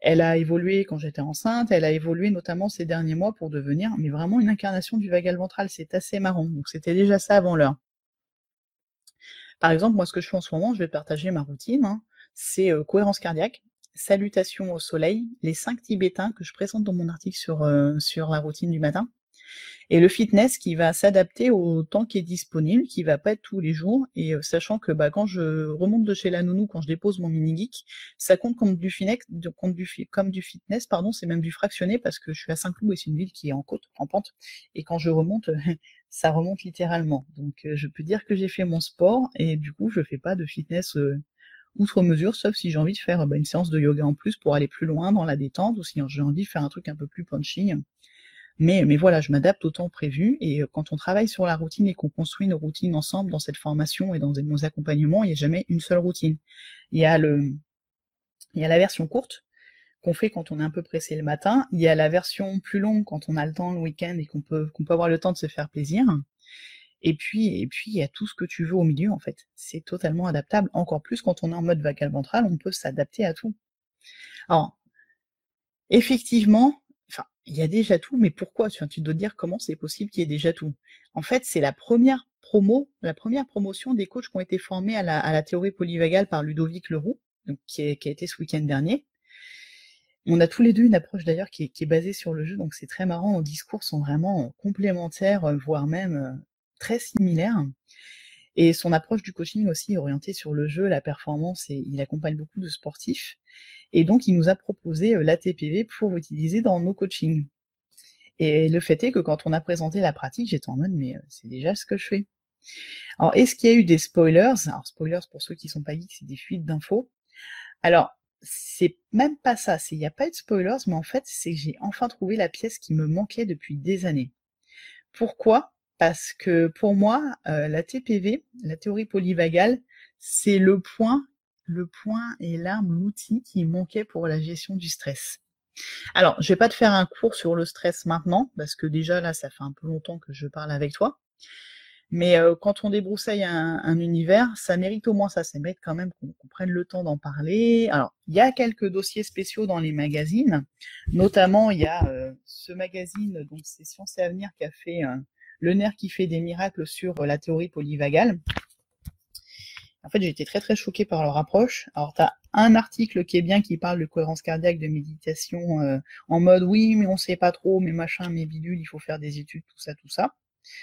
elle a évolué quand j'étais enceinte, elle a évolué notamment ces derniers mois pour devenir mais vraiment une incarnation du vagal ventral. C'est assez marrant. Donc c'était déjà ça avant l'heure. Par exemple, moi, ce que je fais en ce moment, je vais partager ma routine. Hein. c'est cohérence cardiaque, salutation au soleil, les cinq tibétains que je présente dans mon article sur la routine du matin. Et le fitness qui va s'adapter au temps qui est disponible, qui va pas être tous les jours, et euh, sachant que bah, quand je remonte de chez la nounou, quand je dépose mon mini geek, ça compte comme du, fitness, pardon, c'est même du fractionné parce que je suis à Saint-Cloud et c'est une ville qui est en côte, en pente, et quand je remonte, ça remonte littéralement. Donc euh, je peux dire que j'ai fait mon sport et du coup je fais pas de fitness euh, outre mesure, sauf si j'ai envie de faire bah, une séance de yoga en plus pour aller plus loin dans la détente, ou si j'ai envie de faire un truc un peu plus punchy Mais, mais voilà, je m'adapte au temps prévu. Et euh, quand on travaille sur la routine et qu'on construit nos routines ensemble dans cette formation et dans nos accompagnements, il n'y a jamais une seule routine. Il y a le, il y a la version courte qu'on fait quand on est un peu pressé le matin. Il y a la version plus longue quand on a le temps le week-end et qu'on peut, qu'on peut avoir le temps de se faire plaisir. Et puis, et puis, il y a tout ce que tu veux au milieu, en fait. C'est totalement adaptable. Encore plus quand on est en mode vagal ventral, on peut s'adapter à tout. Alors, effectivement, il y a déjà tout, mais pourquoi? Tu, dois te dire comment c'est possible qu'il y ait déjà tout. En fait, c'est la première promo, la première promotion des coachs qui ont été formés à la, théorie polyvagale par Ludovic Leroux, qui, a été ce week-end dernier. On a tous les deux une approche d'ailleurs qui, est basée sur le jeu, donc c'est très marrant. Nos discours sont vraiment complémentaires, voire même euh, très similaires. Et son approche du coaching aussi est orientée sur le jeu, la performance, et il accompagne beaucoup de sportifs. Et donc, il nous a proposé euh, l'ATPV pour utiliser dans nos coachings. Et le fait est que quand on a présenté la pratique, j'étais en mode, mais euh, c'est déjà ce que je fais. Alors, est-ce qu'il y a eu des spoilers? Alors, spoilers, pour ceux qui sont pas geeks, c'est des fuites d'infos. Alors, c'est même pas ça, il n'y a pas eu de spoilers, mais en fait, c'est que j'ai enfin trouvé la pièce qui me manquait depuis des années. Pourquoi? Parce que pour moi, euh, la TPV, la théorie polyvagale, c'est le point, le point et l'arme, l'outil qui manquait pour la gestion du stress. Alors, je vais pas te faire un cours sur le stress maintenant, parce que déjà là, ça fait un peu longtemps que je parle avec toi. Mais euh, quand on débroussaille un, univers, ça mérite au moins ça. Ça mérite quand même qu'on prenne le temps d'en parler. Alors, il y a quelques dossiers spéciaux dans les magazines. Notamment, il y a euh, ce magazine, donc c'est Science et Avenir, qui a fait le nerf qui fait des miracles sur euh, la théorie polyvagale. En fait, j'ai été très très choquée par leur approche. Alors, tu as un article qui est bien, qui parle de cohérence cardiaque, de méditation, euh, en mode oui, mais on sait pas trop, mais machin, mais bidule, il faut faire des études, tout ça, tout ça.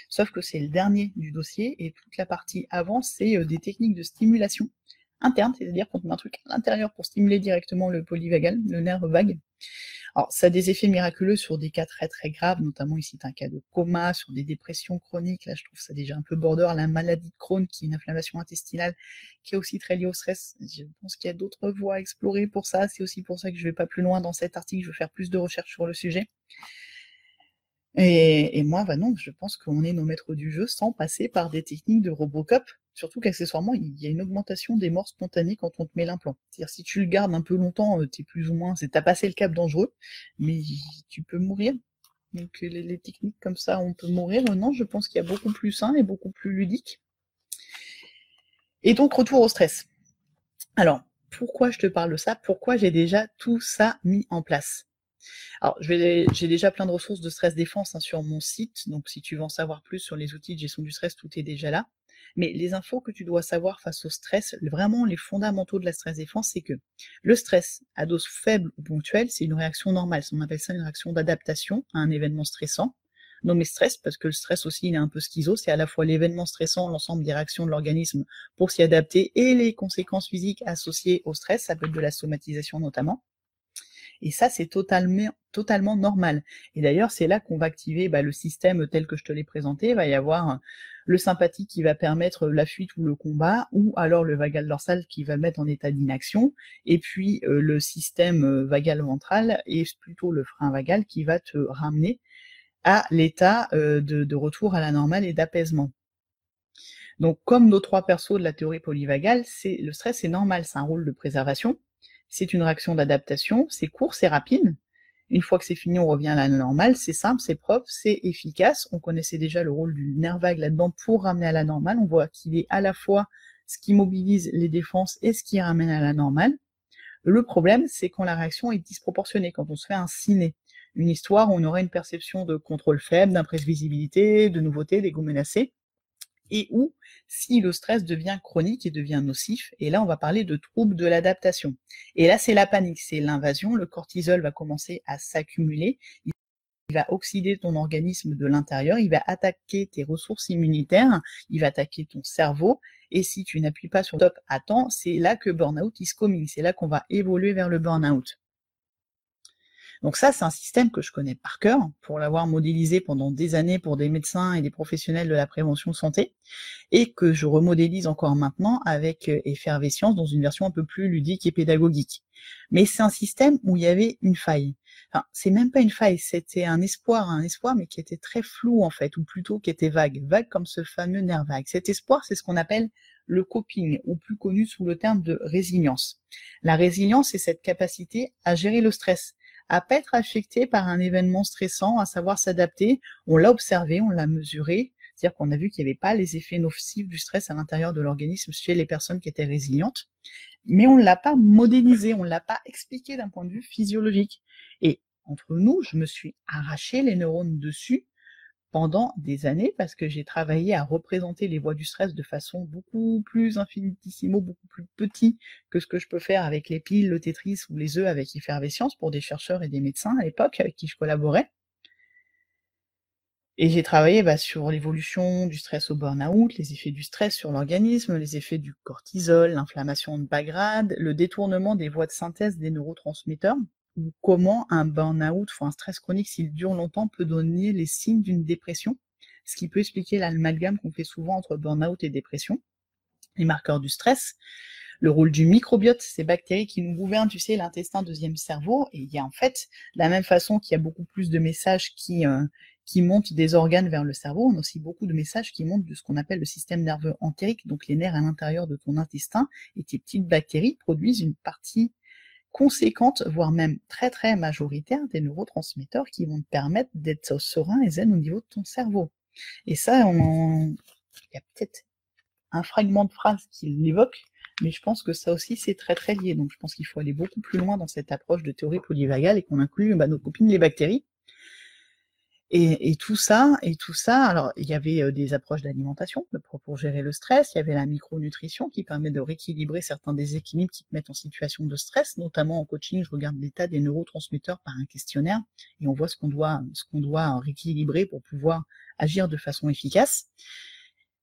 Sauf que c'est le dernier du dossier et toute la partie avant, c'est euh, des techniques de stimulation interne, c'est-à-dire qu'on met un truc à l'intérieur pour stimuler directement le polyvagal, le nerf vague. Alors, ça a des effets miraculeux sur des cas très très graves, notamment ici, un cas de coma, sur des dépressions chroniques. Là, je trouve ça déjà un peu border, la maladie de Crohn, qui est une inflammation intestinale, qui est aussi très liée au stress. Je pense qu'il y a d'autres voies à explorer pour ça. C'est aussi pour ça que je vais pas plus loin dans cet article. Je veux faire plus de recherches sur le sujet. Et, et moi, bah non, je pense qu'on est nos maîtres du jeu sans passer par des techniques de Robocop Surtout qu'accessoirement, il y a une augmentation des morts spontanées quand on te met l'implant. C'est-à-dire si tu le gardes un peu longtemps, euh, t'es plus ou moins, t'as passé le cap dangereux, mais tu peux mourir. Donc les, techniques comme ça, on peut mourir. Non, je pense qu'il y a beaucoup plus sain et beaucoup plus ludique. Et donc retour au stress. Alors, pourquoi je te parle de ça? Pourquoi j'ai déjà tout ça mis en place? Alors, j'ai déjà plein de ressources de stress défense hein, sur mon site, donc si tu veux en savoir plus sur les outils de gestion du stress, tout est déjà là. Mais les infos que tu dois savoir face au stress, vraiment les fondamentaux de la stress défense, c'est que le stress à dose faible ou ponctuelle, c'est une réaction normale. On appelle ça une réaction d'adaptation à un événement stressant. Nommé stress parce que le stress aussi il est un peu schizo, c'est à la fois l'événement stressant, l'ensemble des réactions de l'organisme pour s'y adapter et les conséquences physiques associées au stress, ça peut être de la somatisation notamment. Et ça, c'est totalement, normal. Et d'ailleurs, c'est là qu'on va activer bah, le système tel que je te l'ai présenté. Il va y avoir le sympathique qui va permettre la fuite ou le combat, ou alors le vagal dorsal qui va mettre en état d'inaction, et puis euh, le système euh, vagal ventral et plutôt le frein vagal qui va te ramener à l'état euh, de, retour à la normale et d'apaisement. Donc, comme nos trois persos de la théorie polyvagale, le stress, c'est normal, c'est un rôle de préservation. C'est une réaction d'adaptation, c'est court, c'est rapide. Une fois que c'est fini, on revient à la normale. C'est simple, c'est propre, c'est efficace. On connaissait déjà le rôle du nerf vague là-dedans pour ramener à la normale. On voit qu'il est à la fois ce qui mobilise les défenses et ce qui ramène à la normale. Le problème, c'est quand la réaction est disproportionnée, quand on se fait un ciné. Une histoire où on aurait une perception de contrôle faible, d'imprévisibilité, de nouveauté, d'ego menacé et ou si le stress devient chronique et devient nocif. Et là, on va parler de troubles de l'adaptation. Et là, c'est la panique, c'est l'invasion. Le cortisol va commencer à s'accumuler. Il va oxyder ton organisme de l'intérieur, il va attaquer tes ressources immunitaires, il va attaquer ton cerveau. Et si tu n'appuies pas sur top à temps, c'est là que burn-out is coming. C'est là qu'on va évoluer vers le burn-out. Donc ça, c'est un système que je connais par cœur pour l'avoir modélisé pendant des années pour des médecins et des professionnels de la prévention santé et que je remodélise encore maintenant avec euh, Effervescience dans une version un peu plus ludique et pédagogique. Mais c'est un système où il y avait une faille. Enfin, c'est même pas une faille, c'était un espoir, un espoir, mais qui était très flou en fait, ou plutôt qui était vague, vague comme ce fameux nerf vague. Cet espoir, c'est ce qu'on appelle le coping, ou plus connu sous le terme de résilience. La résilience, c'est cette capacité à gérer le stress, à pas être affecté par un événement stressant, à savoir s'adapter. On l'a observé, on l'a mesuré, c'est-à-dire qu'on a vu qu'il n'y avait pas les effets nocifs du stress à l'intérieur de l'organisme chez les personnes qui étaient résilientes, mais on ne l'a pas modélisé, on ne l'a pas expliqué d'un point de vue physiologique. Et entre nous, je me suis arraché les neurones dessus pendant des années parce que j'ai travaillé à représenter les voies du stress de façon beaucoup plus infinitissimo, beaucoup plus petit que ce que je peux faire avec les piles, le Tetris ou les œufs avec effervescence pour des chercheurs et des médecins à l'époque avec qui je collaborais. Et j'ai travaillé bah, sur l'évolution du stress au burn-out, les effets du stress sur l'organisme, les effets du cortisol, l'inflammation de bas grade, le détournement des voies de synthèse des neurotransmetteurs, ou comment un burn-out ou un stress chronique, s'il dure longtemps, peut donner les signes d'une dépression, ce qui peut expliquer l'amalgame qu'on fait souvent entre burn-out et dépression, les marqueurs du stress, le rôle du microbiote, ces bactéries qui nous gouvernent, tu sais, l'intestin, deuxième cerveau, et il y a en fait, de la même façon qu'il y a beaucoup plus de messages qui, euh, qui montent des organes vers le cerveau, on a aussi beaucoup de messages qui montent de ce qu'on appelle le système nerveux entérique, donc les nerfs à l'intérieur de ton intestin, et tes petites bactéries produisent une partie conséquente, voire même très très majoritaire des neurotransmetteurs qui vont te permettre d'être serein et zen au niveau de ton cerveau. Et ça, on... il y a peut-être un fragment de phrase qui l'évoque, mais je pense que ça aussi c'est très très lié. Donc je pense qu'il faut aller beaucoup plus loin dans cette approche de théorie polyvagale et qu'on inclut bah, nos copines les bactéries et, tout ça, et tout ça, alors il y avait des approches d'alimentation pour, gérer le stress, il y avait la micronutrition qui permet de rééquilibrer certains déséquilibres qui te mettent en situation de stress, notamment en coaching, je regarde l'état des neurotransmetteurs par un questionnaire et on voit ce qu'on doit, ce qu'on doit rééquilibrer pour pouvoir agir de façon efficace.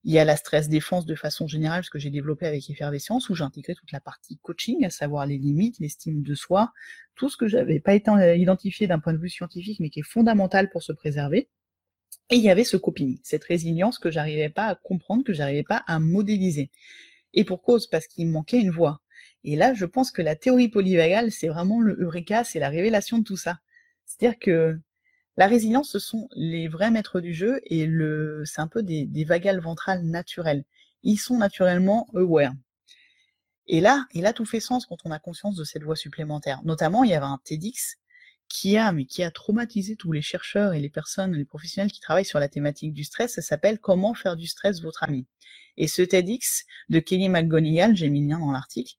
Il y a la stress défense de façon générale, ce que j'ai développé avec Effervescence, où j'ai intégré toute la partie coaching, à savoir les limites, l'estime de soi, tout ce que j'avais pas été identifié d'un point de vue scientifique, mais qui est fondamental pour se préserver. Et il y avait ce coping, cette résilience que j'arrivais pas à comprendre, que j'arrivais pas à modéliser. Et pour cause, parce qu'il me manquait une voie. Et là, je pense que la théorie polyvagale, c'est vraiment le eureka, c'est la révélation de tout ça. C'est-à-dire que la résilience, ce sont les vrais maîtres du jeu et c'est un peu des, des vagales ventrales naturelles. Ils sont naturellement aware. Et là, et là, tout fait sens quand on a conscience de cette voie supplémentaire. Notamment, il y avait un TEDx qui a, mais qui a traumatisé tous les chercheurs et les personnes, les professionnels qui travaillent sur la thématique du stress. Ça s'appelle Comment faire du stress votre ami. Et ce TEDx de Kelly McGonigal, j'ai mis le lien dans l'article,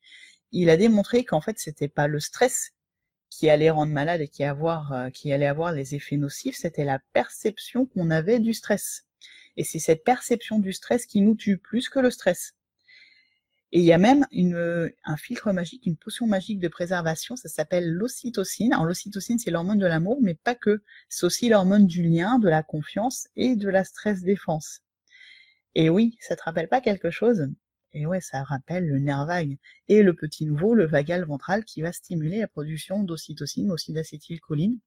il a démontré qu'en fait, c'était pas le stress qui allait rendre malade et euh, qui allait avoir les effets nocifs, c'était la perception qu'on avait du stress. Et c'est cette perception du stress qui nous tue plus que le stress. Et il y a même un filtre magique, une potion magique de préservation, ça s'appelle l'ocytocine. Alors l'ocytocine, c'est l'hormone de l'amour, mais pas que. C'est aussi l'hormone du lien, de la confiance et de la stress défense. Et oui, ça te rappelle pas quelque chose? Et ouais, ça rappelle le nerf vague et le petit nouveau, le vagal ventral, qui va stimuler la production d'ocytocine, d'acétylcholine.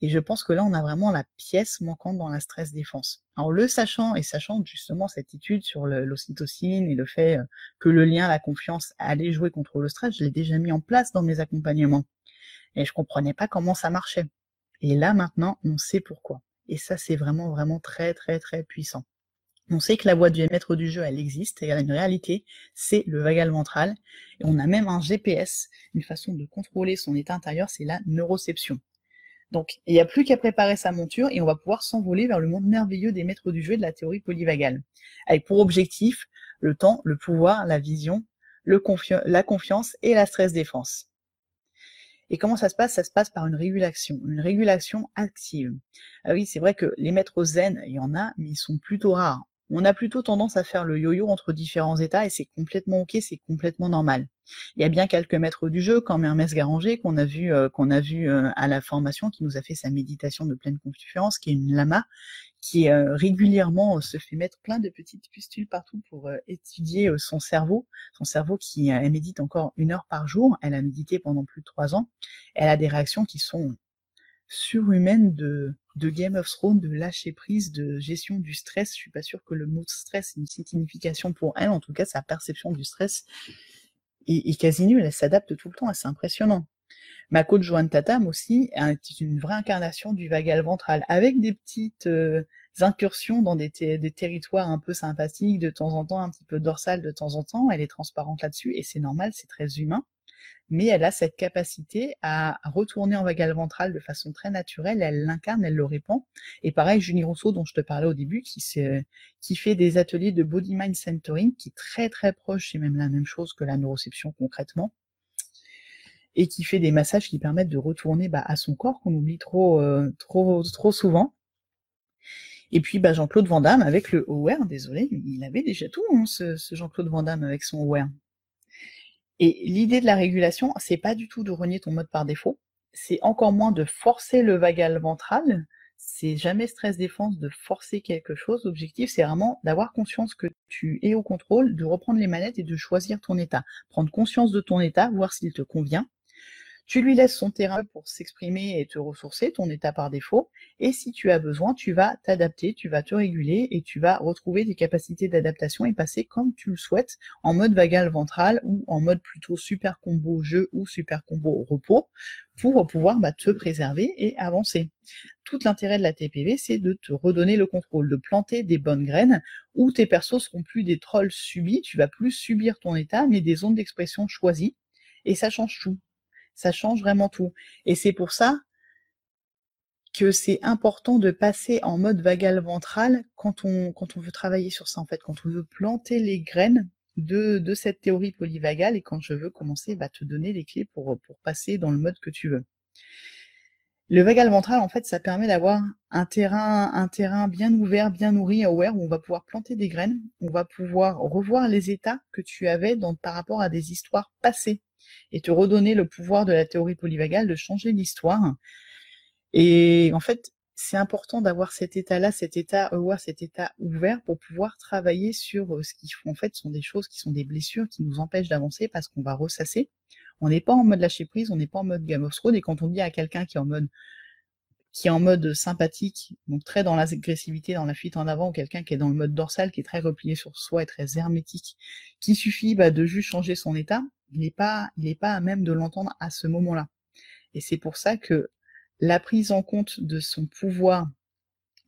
Et je pense que là, on a vraiment la pièce manquante dans la stress défense. Alors le sachant et sachant justement cette étude sur l'ocytocine et le fait euh, que le lien, la confiance allait jouer contre le stress, je l'ai déjà mis en place dans mes accompagnements. Et je comprenais pas comment ça marchait. Et là maintenant, on sait pourquoi. Et ça, c'est vraiment, vraiment très, très, très puissant. On sait que la voie du maître du jeu, elle existe, elle a une réalité, c'est le vagal ventral. Et on a même un GPS, une façon de contrôler son état intérieur, c'est la neuroception. Donc, il n'y a plus qu'à préparer sa monture et on va pouvoir s'envoler vers le monde merveilleux des maîtres du jeu et de la théorie polyvagale. Avec pour objectif le temps, le pouvoir, la vision, la confiance et la stress défense. Et comment ça se passe? Ça se passe par une régulation, une régulation active. Ah oui, c'est vrai que les maîtres zen, il y en a, mais ils sont plutôt rares on a plutôt tendance à faire le yo-yo entre différents états et c'est complètement ok, c'est complètement normal. Il y a bien quelques maîtres du jeu, comme Hermès Garanger, qu'on a vu, euh, qu'on a vu euh, à la formation, qui nous a fait sa méditation de pleine confiance, qui est une lama, qui euh, régulièrement se fait mettre plein de petites pustules partout pour étudier son cerveau, son cerveau qui médite encore une heure par jour. Elle a médité pendant plus de trois ans. Elle a des réactions qui sont surhumaine de, Game of Thrones, de lâcher prise, de gestion du stress. Je suis pas sûre que le mot stress ait une signification pour elle. En tout cas, sa perception du stress est, quasi nulle. Elle s'adapte tout le temps. C'est impressionnant. Ma coach Joanne Tatam aussi est une vraie incarnation du vagal ventral, avec des petites euh, incursions dans des, territoires un peu sympathiques, de temps en temps un petit peu dorsal de temps en temps. Elle est transparente là-dessus et c'est normal, c'est très humain mais elle a cette capacité à retourner en vagal ventral de façon très naturelle, elle l'incarne, elle le répand. Et pareil, Julie Rousseau, dont je te parlais au début, qui, qui fait des ateliers de body mind centering, qui est très très proche, c'est même la même chose que la neuroception concrètement, et qui fait des massages qui permettent de retourner bah, à son corps, qu'on oublie trop, euh, trop, trop souvent. Et puis bah, Jean-Claude Van Damme avec le Aware, désolé, il avait déjà tout, hein, ce, Jean-Claude Van Damme avec son Aware. Et l'idée de la régulation, c'est pas du tout de renier ton mode par défaut, c'est encore moins de forcer le vagal ventral, c'est jamais stress défense de forcer quelque chose. L'objectif, c'est vraiment d'avoir conscience que tu es au contrôle, de reprendre les manettes et de choisir ton état. Prendre conscience de ton état, voir s'il te convient, tu lui laisses son terrain pour s'exprimer et te ressourcer, ton état par défaut. Et si tu as besoin, tu vas t'adapter, tu vas te réguler et tu vas retrouver des capacités d'adaptation et passer comme tu le souhaites en mode vagal ventral ou en mode plutôt super combo jeu ou super combo repos pour pouvoir bah, te préserver et avancer. Tout l'intérêt de la TPV, c'est de te redonner le contrôle, de planter des bonnes graines où tes persos seront plus des trolls subis, tu vas plus subir ton état, mais des zones d'expression choisies. Et ça change tout ça change vraiment tout. Et c'est pour ça que c'est important de passer en mode vagal ventral quand on, veut travailler sur ça, en fait, quand on veut planter les graines de, cette théorie polyvagale et quand je veux commencer, bah, te donner les clés pour, passer dans le mode que tu veux. Le vagal ventral, en fait, ça permet d'avoir un terrain, bien ouvert, bien nourri, où on va pouvoir planter des graines, on va pouvoir revoir les états que tu avais par rapport à des histoires passées et te redonner le pouvoir de la théorie polyvagale de changer l'histoire. Et en fait, c'est important d'avoir cet état-là, cet état aware, cet état ouvert pour pouvoir travailler sur euh, ce qui en fait sont des choses qui sont des blessures qui nous empêchent d'avancer parce qu'on va ressasser. On n'est pas en mode lâcher prise, on n'est pas en mode Game of Thrones et quand on dit à quelqu'un qui est en mode qui est en mode sympathique, donc très dans l'agressivité, dans la fuite en avant, ou quelqu'un qui est dans le mode dorsal, qui est très replié sur soi et très hermétique, qui suffit bah, de juste changer son état, il n'est pas, il n'est pas à même de l'entendre à ce moment-là. Et c'est pour ça que la prise en compte de son pouvoir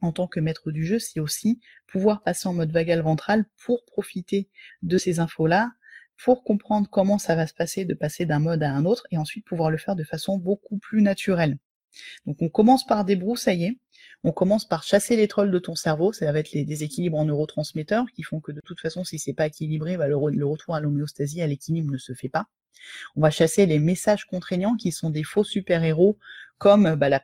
en tant que maître du jeu, c'est aussi pouvoir passer en mode vagal ventral pour profiter de ces infos-là, pour comprendre comment ça va se passer de passer d'un mode à un autre, et ensuite pouvoir le faire de façon beaucoup plus naturelle. Donc on commence par débroussailler, on commence par chasser les trolls de ton cerveau, ça va être les déséquilibres en neurotransmetteurs qui font que de toute façon, si c'est pas équilibré, bah, le, retour à l'homéostasie, à l'équilibre ne se fait pas. On va chasser les messages contraignants qui sont des faux super-héros comme bah, la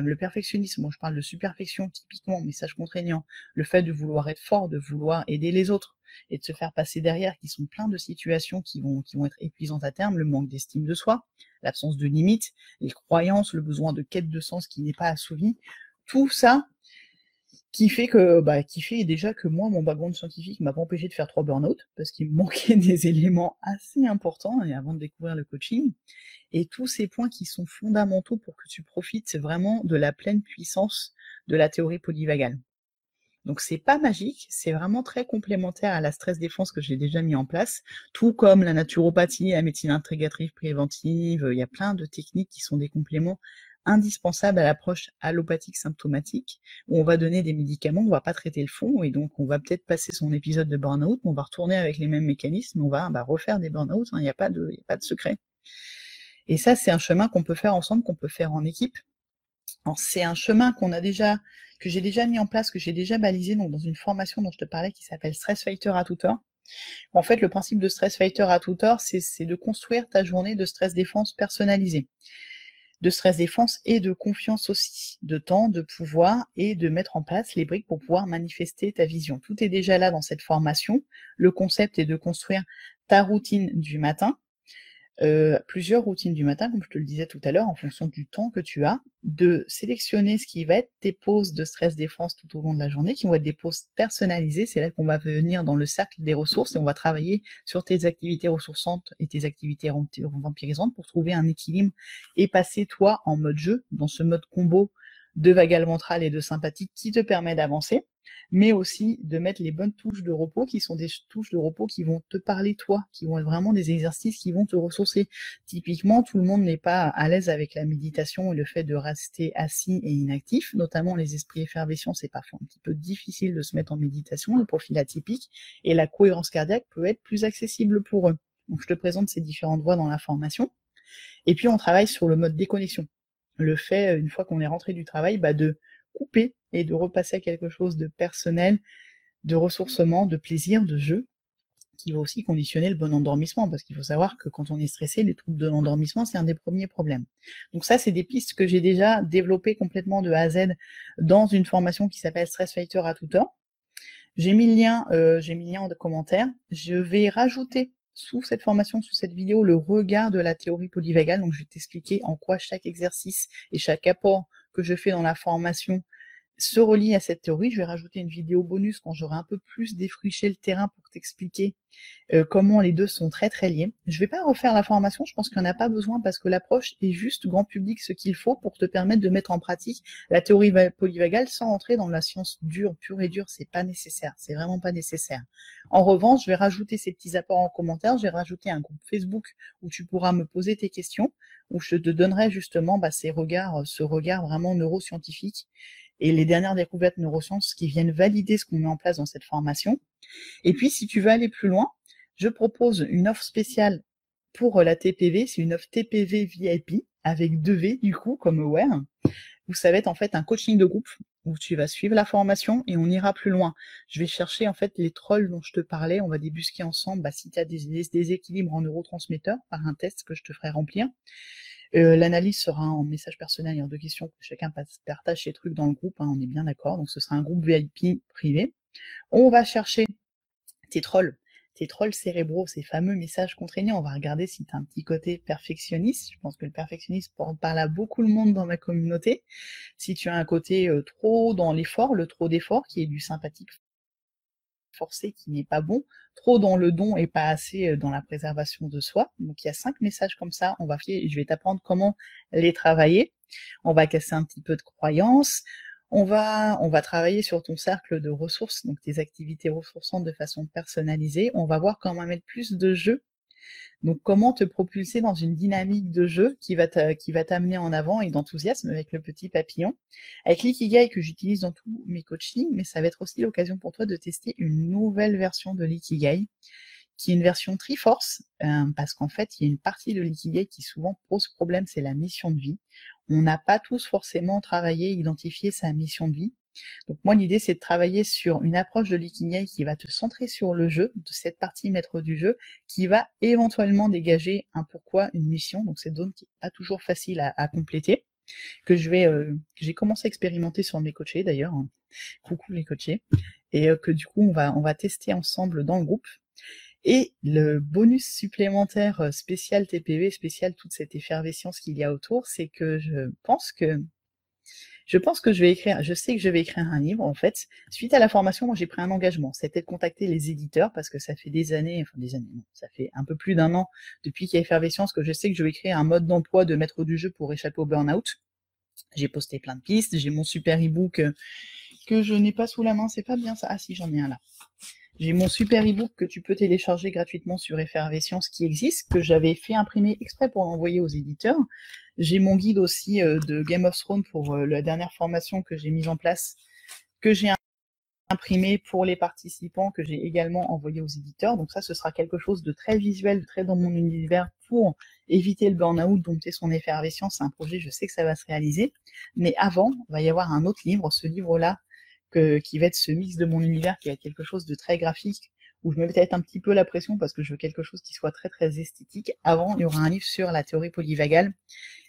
le perfectionnisme. Moi, je parle de superfection typiquement, message contraignant. Le fait de vouloir être fort, de vouloir aider les autres et de se faire passer derrière, qui sont plein de situations qui vont, qui vont être épuisantes à terme, le manque d'estime de soi, l'absence de limites, les croyances, le besoin de quête de sens qui n'est pas assouvi. Tout ça, qui fait que bah, qui fait déjà que moi mon background scientifique m'a pas empêché de faire trois burn-out parce qu'il me manquait des éléments assez importants avant de découvrir le coaching et tous ces points qui sont fondamentaux pour que tu profites vraiment de la pleine puissance de la théorie polyvagale. Donc c'est pas magique, c'est vraiment très complémentaire à la stress défense que j'ai déjà mis en place, tout comme la naturopathie, la médecine intégrative préventive, il y a plein de techniques qui sont des compléments indispensable à l'approche allopathique symptomatique, où on va donner des médicaments, on va pas traiter le fond, et donc on va peut-être passer son épisode de burn-out, on va retourner avec les mêmes mécanismes, on va bah, refaire des burn-out, il n'y a, pas de, secret. Et ça, c'est un chemin qu'on peut faire ensemble, qu'on peut faire en équipe. C'est un chemin qu'on a déjà, que j'ai déjà mis en place, que j'ai déjà balisé donc, dans une formation dont je te parlais qui s'appelle Stress Fighter à toute heure. En fait, le principe de Stress Fighter à toute heure, c'est de construire ta journée de stress défense personnalisée de stress défense et de confiance aussi, de temps, de pouvoir et de mettre en place les briques pour pouvoir manifester ta vision. Tout est déjà là dans cette formation. Le concept est de construire ta routine du matin euh, plusieurs routines du matin, comme je te le disais tout à l'heure, en fonction du temps que tu as, de sélectionner ce qui va être tes pauses de stress défense tout au long de la journée, qui vont être des pauses personnalisées. C'est là qu'on va venir dans le cercle des ressources et on va travailler sur tes activités ressourçantes et tes activités vampirisantes pour trouver un équilibre et passer toi en mode jeu, dans ce mode combo de vagal ventral et de sympathique qui te permet d'avancer mais aussi de mettre les bonnes touches de repos qui sont des touches de repos qui vont te parler toi, qui vont être vraiment des exercices qui vont te ressourcer. Typiquement, tout le monde n'est pas à l'aise avec la méditation et le fait de rester assis et inactif, notamment les esprits effervescents, c'est parfois un petit peu difficile de se mettre en méditation, le profil atypique, et la cohérence cardiaque peut être plus accessible pour eux. Donc je te présente ces différentes voies dans la formation. Et puis on travaille sur le mode déconnexion. Le fait, une fois qu'on est rentré du travail, bah de couper et de repasser à quelque chose de personnel, de ressourcement, de plaisir, de jeu, qui va aussi conditionner le bon endormissement, parce qu'il faut savoir que quand on est stressé, les troubles de l'endormissement, c'est un des premiers problèmes. Donc ça, c'est des pistes que j'ai déjà développées complètement de A à Z dans une formation qui s'appelle Stress Fighter à tout heure. J'ai mis le lien, euh, j'ai mis le lien en commentaire. Je vais rajouter sous cette formation, sous cette vidéo, le regard de la théorie polyvagale. Donc, je vais t'expliquer en quoi chaque exercice et chaque apport que je fais dans la formation se relie à cette théorie. Je vais rajouter une vidéo bonus quand j'aurai un peu plus défriché le terrain pour t'expliquer euh, comment les deux sont très très liés. Je vais pas refaire la formation, je pense qu'il n'y en a pas besoin parce que l'approche est juste grand public ce qu'il faut pour te permettre de mettre en pratique la théorie polyvagale sans entrer dans la science dure, pure et dure. C'est pas nécessaire, c'est vraiment pas nécessaire. En revanche, je vais rajouter ces petits apports en commentaire. Je vais rajouter un groupe Facebook où tu pourras me poser tes questions, où je te donnerai justement bah, ces regards, ce regard vraiment neuroscientifique et les dernières découvertes neurosciences qui viennent valider ce qu'on met en place dans cette formation. Et puis, si tu veux aller plus loin, je propose une offre spéciale pour la TPV, c'est une offre TPV VIP avec deux V du coup, comme aware, où ça va être en fait un coaching de groupe où tu vas suivre la formation et on ira plus loin. Je vais chercher en fait les trolls dont je te parlais, on va débusquer ensemble bah, si tu as des déséquilibres en neurotransmetteurs par un test que je te ferai remplir. Euh, l'analyse sera en message personnel et en deux questions que chacun partage ses trucs dans le groupe, hein, on est bien d'accord. Donc ce sera un groupe VIP privé. On va chercher tes trolls, tes trolls cérébraux, ces fameux messages contraignants. On va regarder si tu as un petit côté perfectionniste. Je pense que le perfectionniste parle à beaucoup le monde dans ma communauté. Si tu as un côté trop dans l'effort, le trop d'effort, qui est du sympathique forcé qui n'est pas bon, trop dans le don et pas assez euh, dans la préservation de soi. Donc il y a cinq messages comme ça, on va je vais t'apprendre comment les travailler. On va casser un petit peu de croyances. On va, on va travailler sur ton cercle de ressources, donc tes activités ressourçantes de façon personnalisée. On va voir comment mettre plus de jeu donc, comment te propulser dans une dynamique de jeu qui va t'amener en avant et d'enthousiasme avec le petit papillon? Avec l'ikigai que j'utilise dans tous mes coachings, mais ça va être aussi l'occasion pour toi de tester une nouvelle version de l'ikigai, qui est une version Triforce, euh, parce qu'en fait, il y a une partie de l'ikigai qui souvent pose problème, c'est la mission de vie. On n'a pas tous forcément travaillé, identifié sa mission de vie. Donc moi, l'idée, c'est de travailler sur une approche de l'ikigai qui va te centrer sur le jeu, de cette partie maître du jeu, qui va éventuellement dégager un pourquoi, une mission. Donc cette zone qui n'est pas toujours facile à, compléter, que je vais, euh, j'ai commencé à expérimenter sur mes coachés d'ailleurs. Hein. Coucou les coachés. Et euh, que du coup, on va, on va tester ensemble dans le groupe. Et le bonus supplémentaire euh, spécial TPV, spécial toute cette effervescence qu'il y a autour, c'est que je pense que je pense que je vais écrire, je sais que je vais écrire un livre, en fait. Suite à la formation, moi, j'ai pris un engagement. C'était de contacter les éditeurs parce que ça fait des années, enfin des années, non, ça fait un peu plus d'un an depuis qu'il y a Effervescence que je sais que je vais créer un mode d'emploi de maître du jeu pour échapper au burn-out. J'ai posté plein de pistes, j'ai mon super e-book euh, que je n'ai pas sous la main, c'est pas bien ça. Ah si, j'en ai un là. J'ai mon super e-book que tu peux télécharger gratuitement sur Effervescence qui existe, que j'avais fait imprimer exprès pour l'envoyer aux éditeurs. J'ai mon guide aussi euh, de Game of Thrones pour euh, la dernière formation que j'ai mise en place, que j'ai imprimé pour les participants, que j'ai également envoyé aux éditeurs. Donc ça, ce sera quelque chose de très visuel, très dans mon univers pour éviter le burn-out, dompter son effervescence. C'est un projet, je sais que ça va se réaliser. Mais avant, il va y avoir un autre livre. Ce livre-là, qui va être ce mix de mon univers, qui va être quelque chose de très graphique, où je mets peut-être un petit peu la pression parce que je veux quelque chose qui soit très très esthétique. Avant, il y aura un livre sur la théorie polyvagale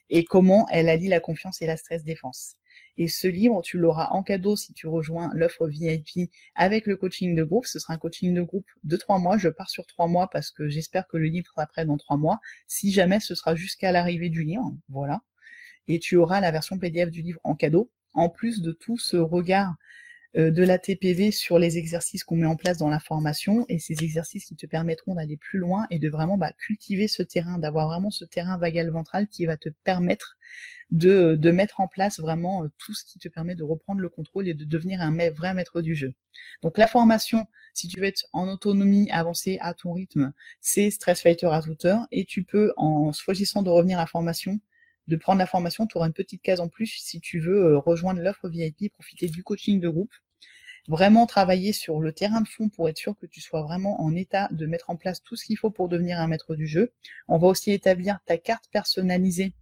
et comment elle allie la confiance et la stress défense. Et ce livre, tu l'auras en cadeau si tu rejoins l'offre VIP avec le coaching de groupe. Ce sera un coaching de groupe de trois mois. Je pars sur trois mois parce que j'espère que le livre sera prêt dans trois mois. Si jamais, ce sera jusqu'à l'arrivée du livre. Voilà. Et tu auras la version PDF du livre en cadeau. En plus de tout ce regard de la TPV sur les exercices qu'on met en place dans la formation et ces exercices qui te permettront d'aller plus loin et de vraiment bah, cultiver ce terrain, d'avoir vraiment ce terrain vagal ventral qui va te permettre de, mettre en place vraiment euh, tout ce qui te permet de reprendre le contrôle et de devenir un vrai maître du jeu. Donc la formation, si tu veux être en autonomie, avancer à ton rythme, c'est Stress Fighter à toute heure et tu peux, en choisissant de revenir à la formation, de prendre la formation, tu auras une petite case en plus si tu veux euh, rejoindre l'offre VIP, profiter du coaching de groupe. Vraiment travailler sur le terrain de fond pour être sûr que tu sois vraiment en état de mettre en place tout ce qu'il faut pour devenir un maître du jeu. On va aussi établir ta carte personnalisée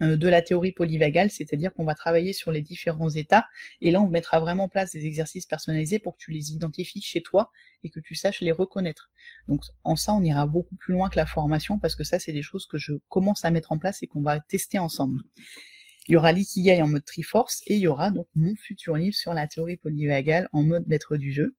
de la théorie polyvagale, c'est-à-dire qu'on va travailler sur les différents états, et là on mettra vraiment en place des exercices personnalisés pour que tu les identifies chez toi et que tu saches les reconnaître. Donc en ça, on ira beaucoup plus loin que la formation, parce que ça, c'est des choses que je commence à mettre en place et qu'on va tester ensemble. Il y aura l'ikigai en mode Triforce, et il y aura donc mon futur livre sur la théorie polyvagale en mode maître du jeu.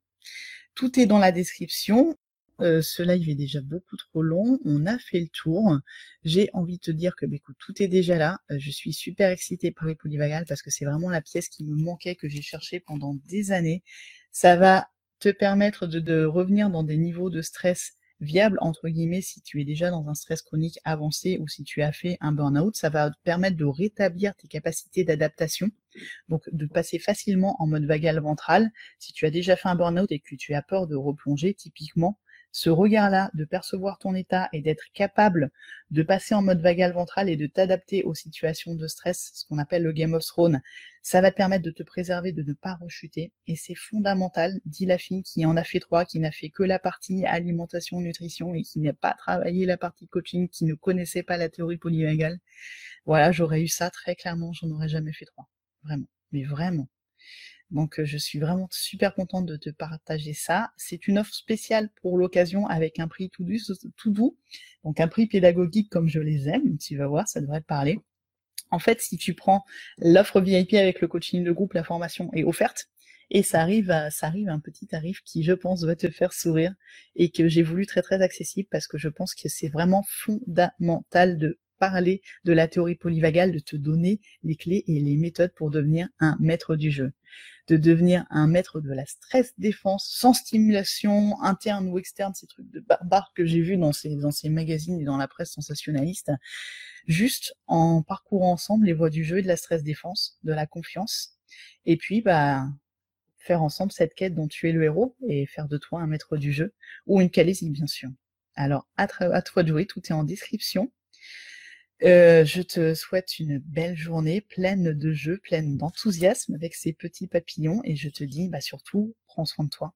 Tout est dans la description. Euh, ce live est déjà beaucoup trop long. On a fait le tour. J'ai envie de te dire que, bah, tout est déjà là. Euh, je suis super excitée par les polyvagales parce que c'est vraiment la pièce qui me manquait, que j'ai cherché pendant des années. Ça va te permettre de, de revenir dans des niveaux de stress viable entre guillemets si tu es déjà dans un stress chronique avancé ou si tu as fait un burn-out, ça va te permettre de rétablir tes capacités d'adaptation, donc de passer facilement en mode vagal ventral. Si tu as déjà fait un burn-out et que tu as peur de replonger, typiquement, ce regard-là, de percevoir ton état et d'être capable de passer en mode vagal ventral et de t'adapter aux situations de stress, ce qu'on appelle le Game of Thrones, ça va te permettre de te préserver, de ne pas rechuter. Et c'est fondamental, dit la fille qui en a fait trois, qui n'a fait que la partie alimentation, nutrition et qui n'a pas travaillé la partie coaching, qui ne connaissait pas la théorie polyvagale. Voilà, j'aurais eu ça très clairement, j'en aurais jamais fait trois. Vraiment. Mais vraiment. Donc je suis vraiment super contente de te partager ça. C'est une offre spéciale pour l'occasion avec un prix tout doux, tout doux, donc un prix pédagogique comme je les aime. Tu vas voir, ça devrait te parler. En fait, si tu prends l'offre VIP avec le coaching de groupe, la formation est offerte. Et ça arrive, à, ça arrive à un petit tarif qui, je pense, va te faire sourire et que j'ai voulu très très accessible parce que je pense que c'est vraiment fondamental de parler de la théorie polyvagale, de te donner les clés et les méthodes pour devenir un maître du jeu, de devenir un maître de la stress défense sans stimulation interne ou externe, ces trucs de barbares que j'ai vus dans ces, dans ces magazines et dans la presse sensationnaliste, juste en parcourant ensemble les voies du jeu et de la stress défense, de la confiance, et puis bah faire ensemble cette quête dont tu es le héros et faire de toi un maître du jeu ou une calésie bien sûr. Alors à, à toi de jouer, tout est en description. Euh, je te souhaite une belle journée pleine de jeux, pleine d'enthousiasme avec ces petits papillons et je te dis bah surtout prends soin de toi.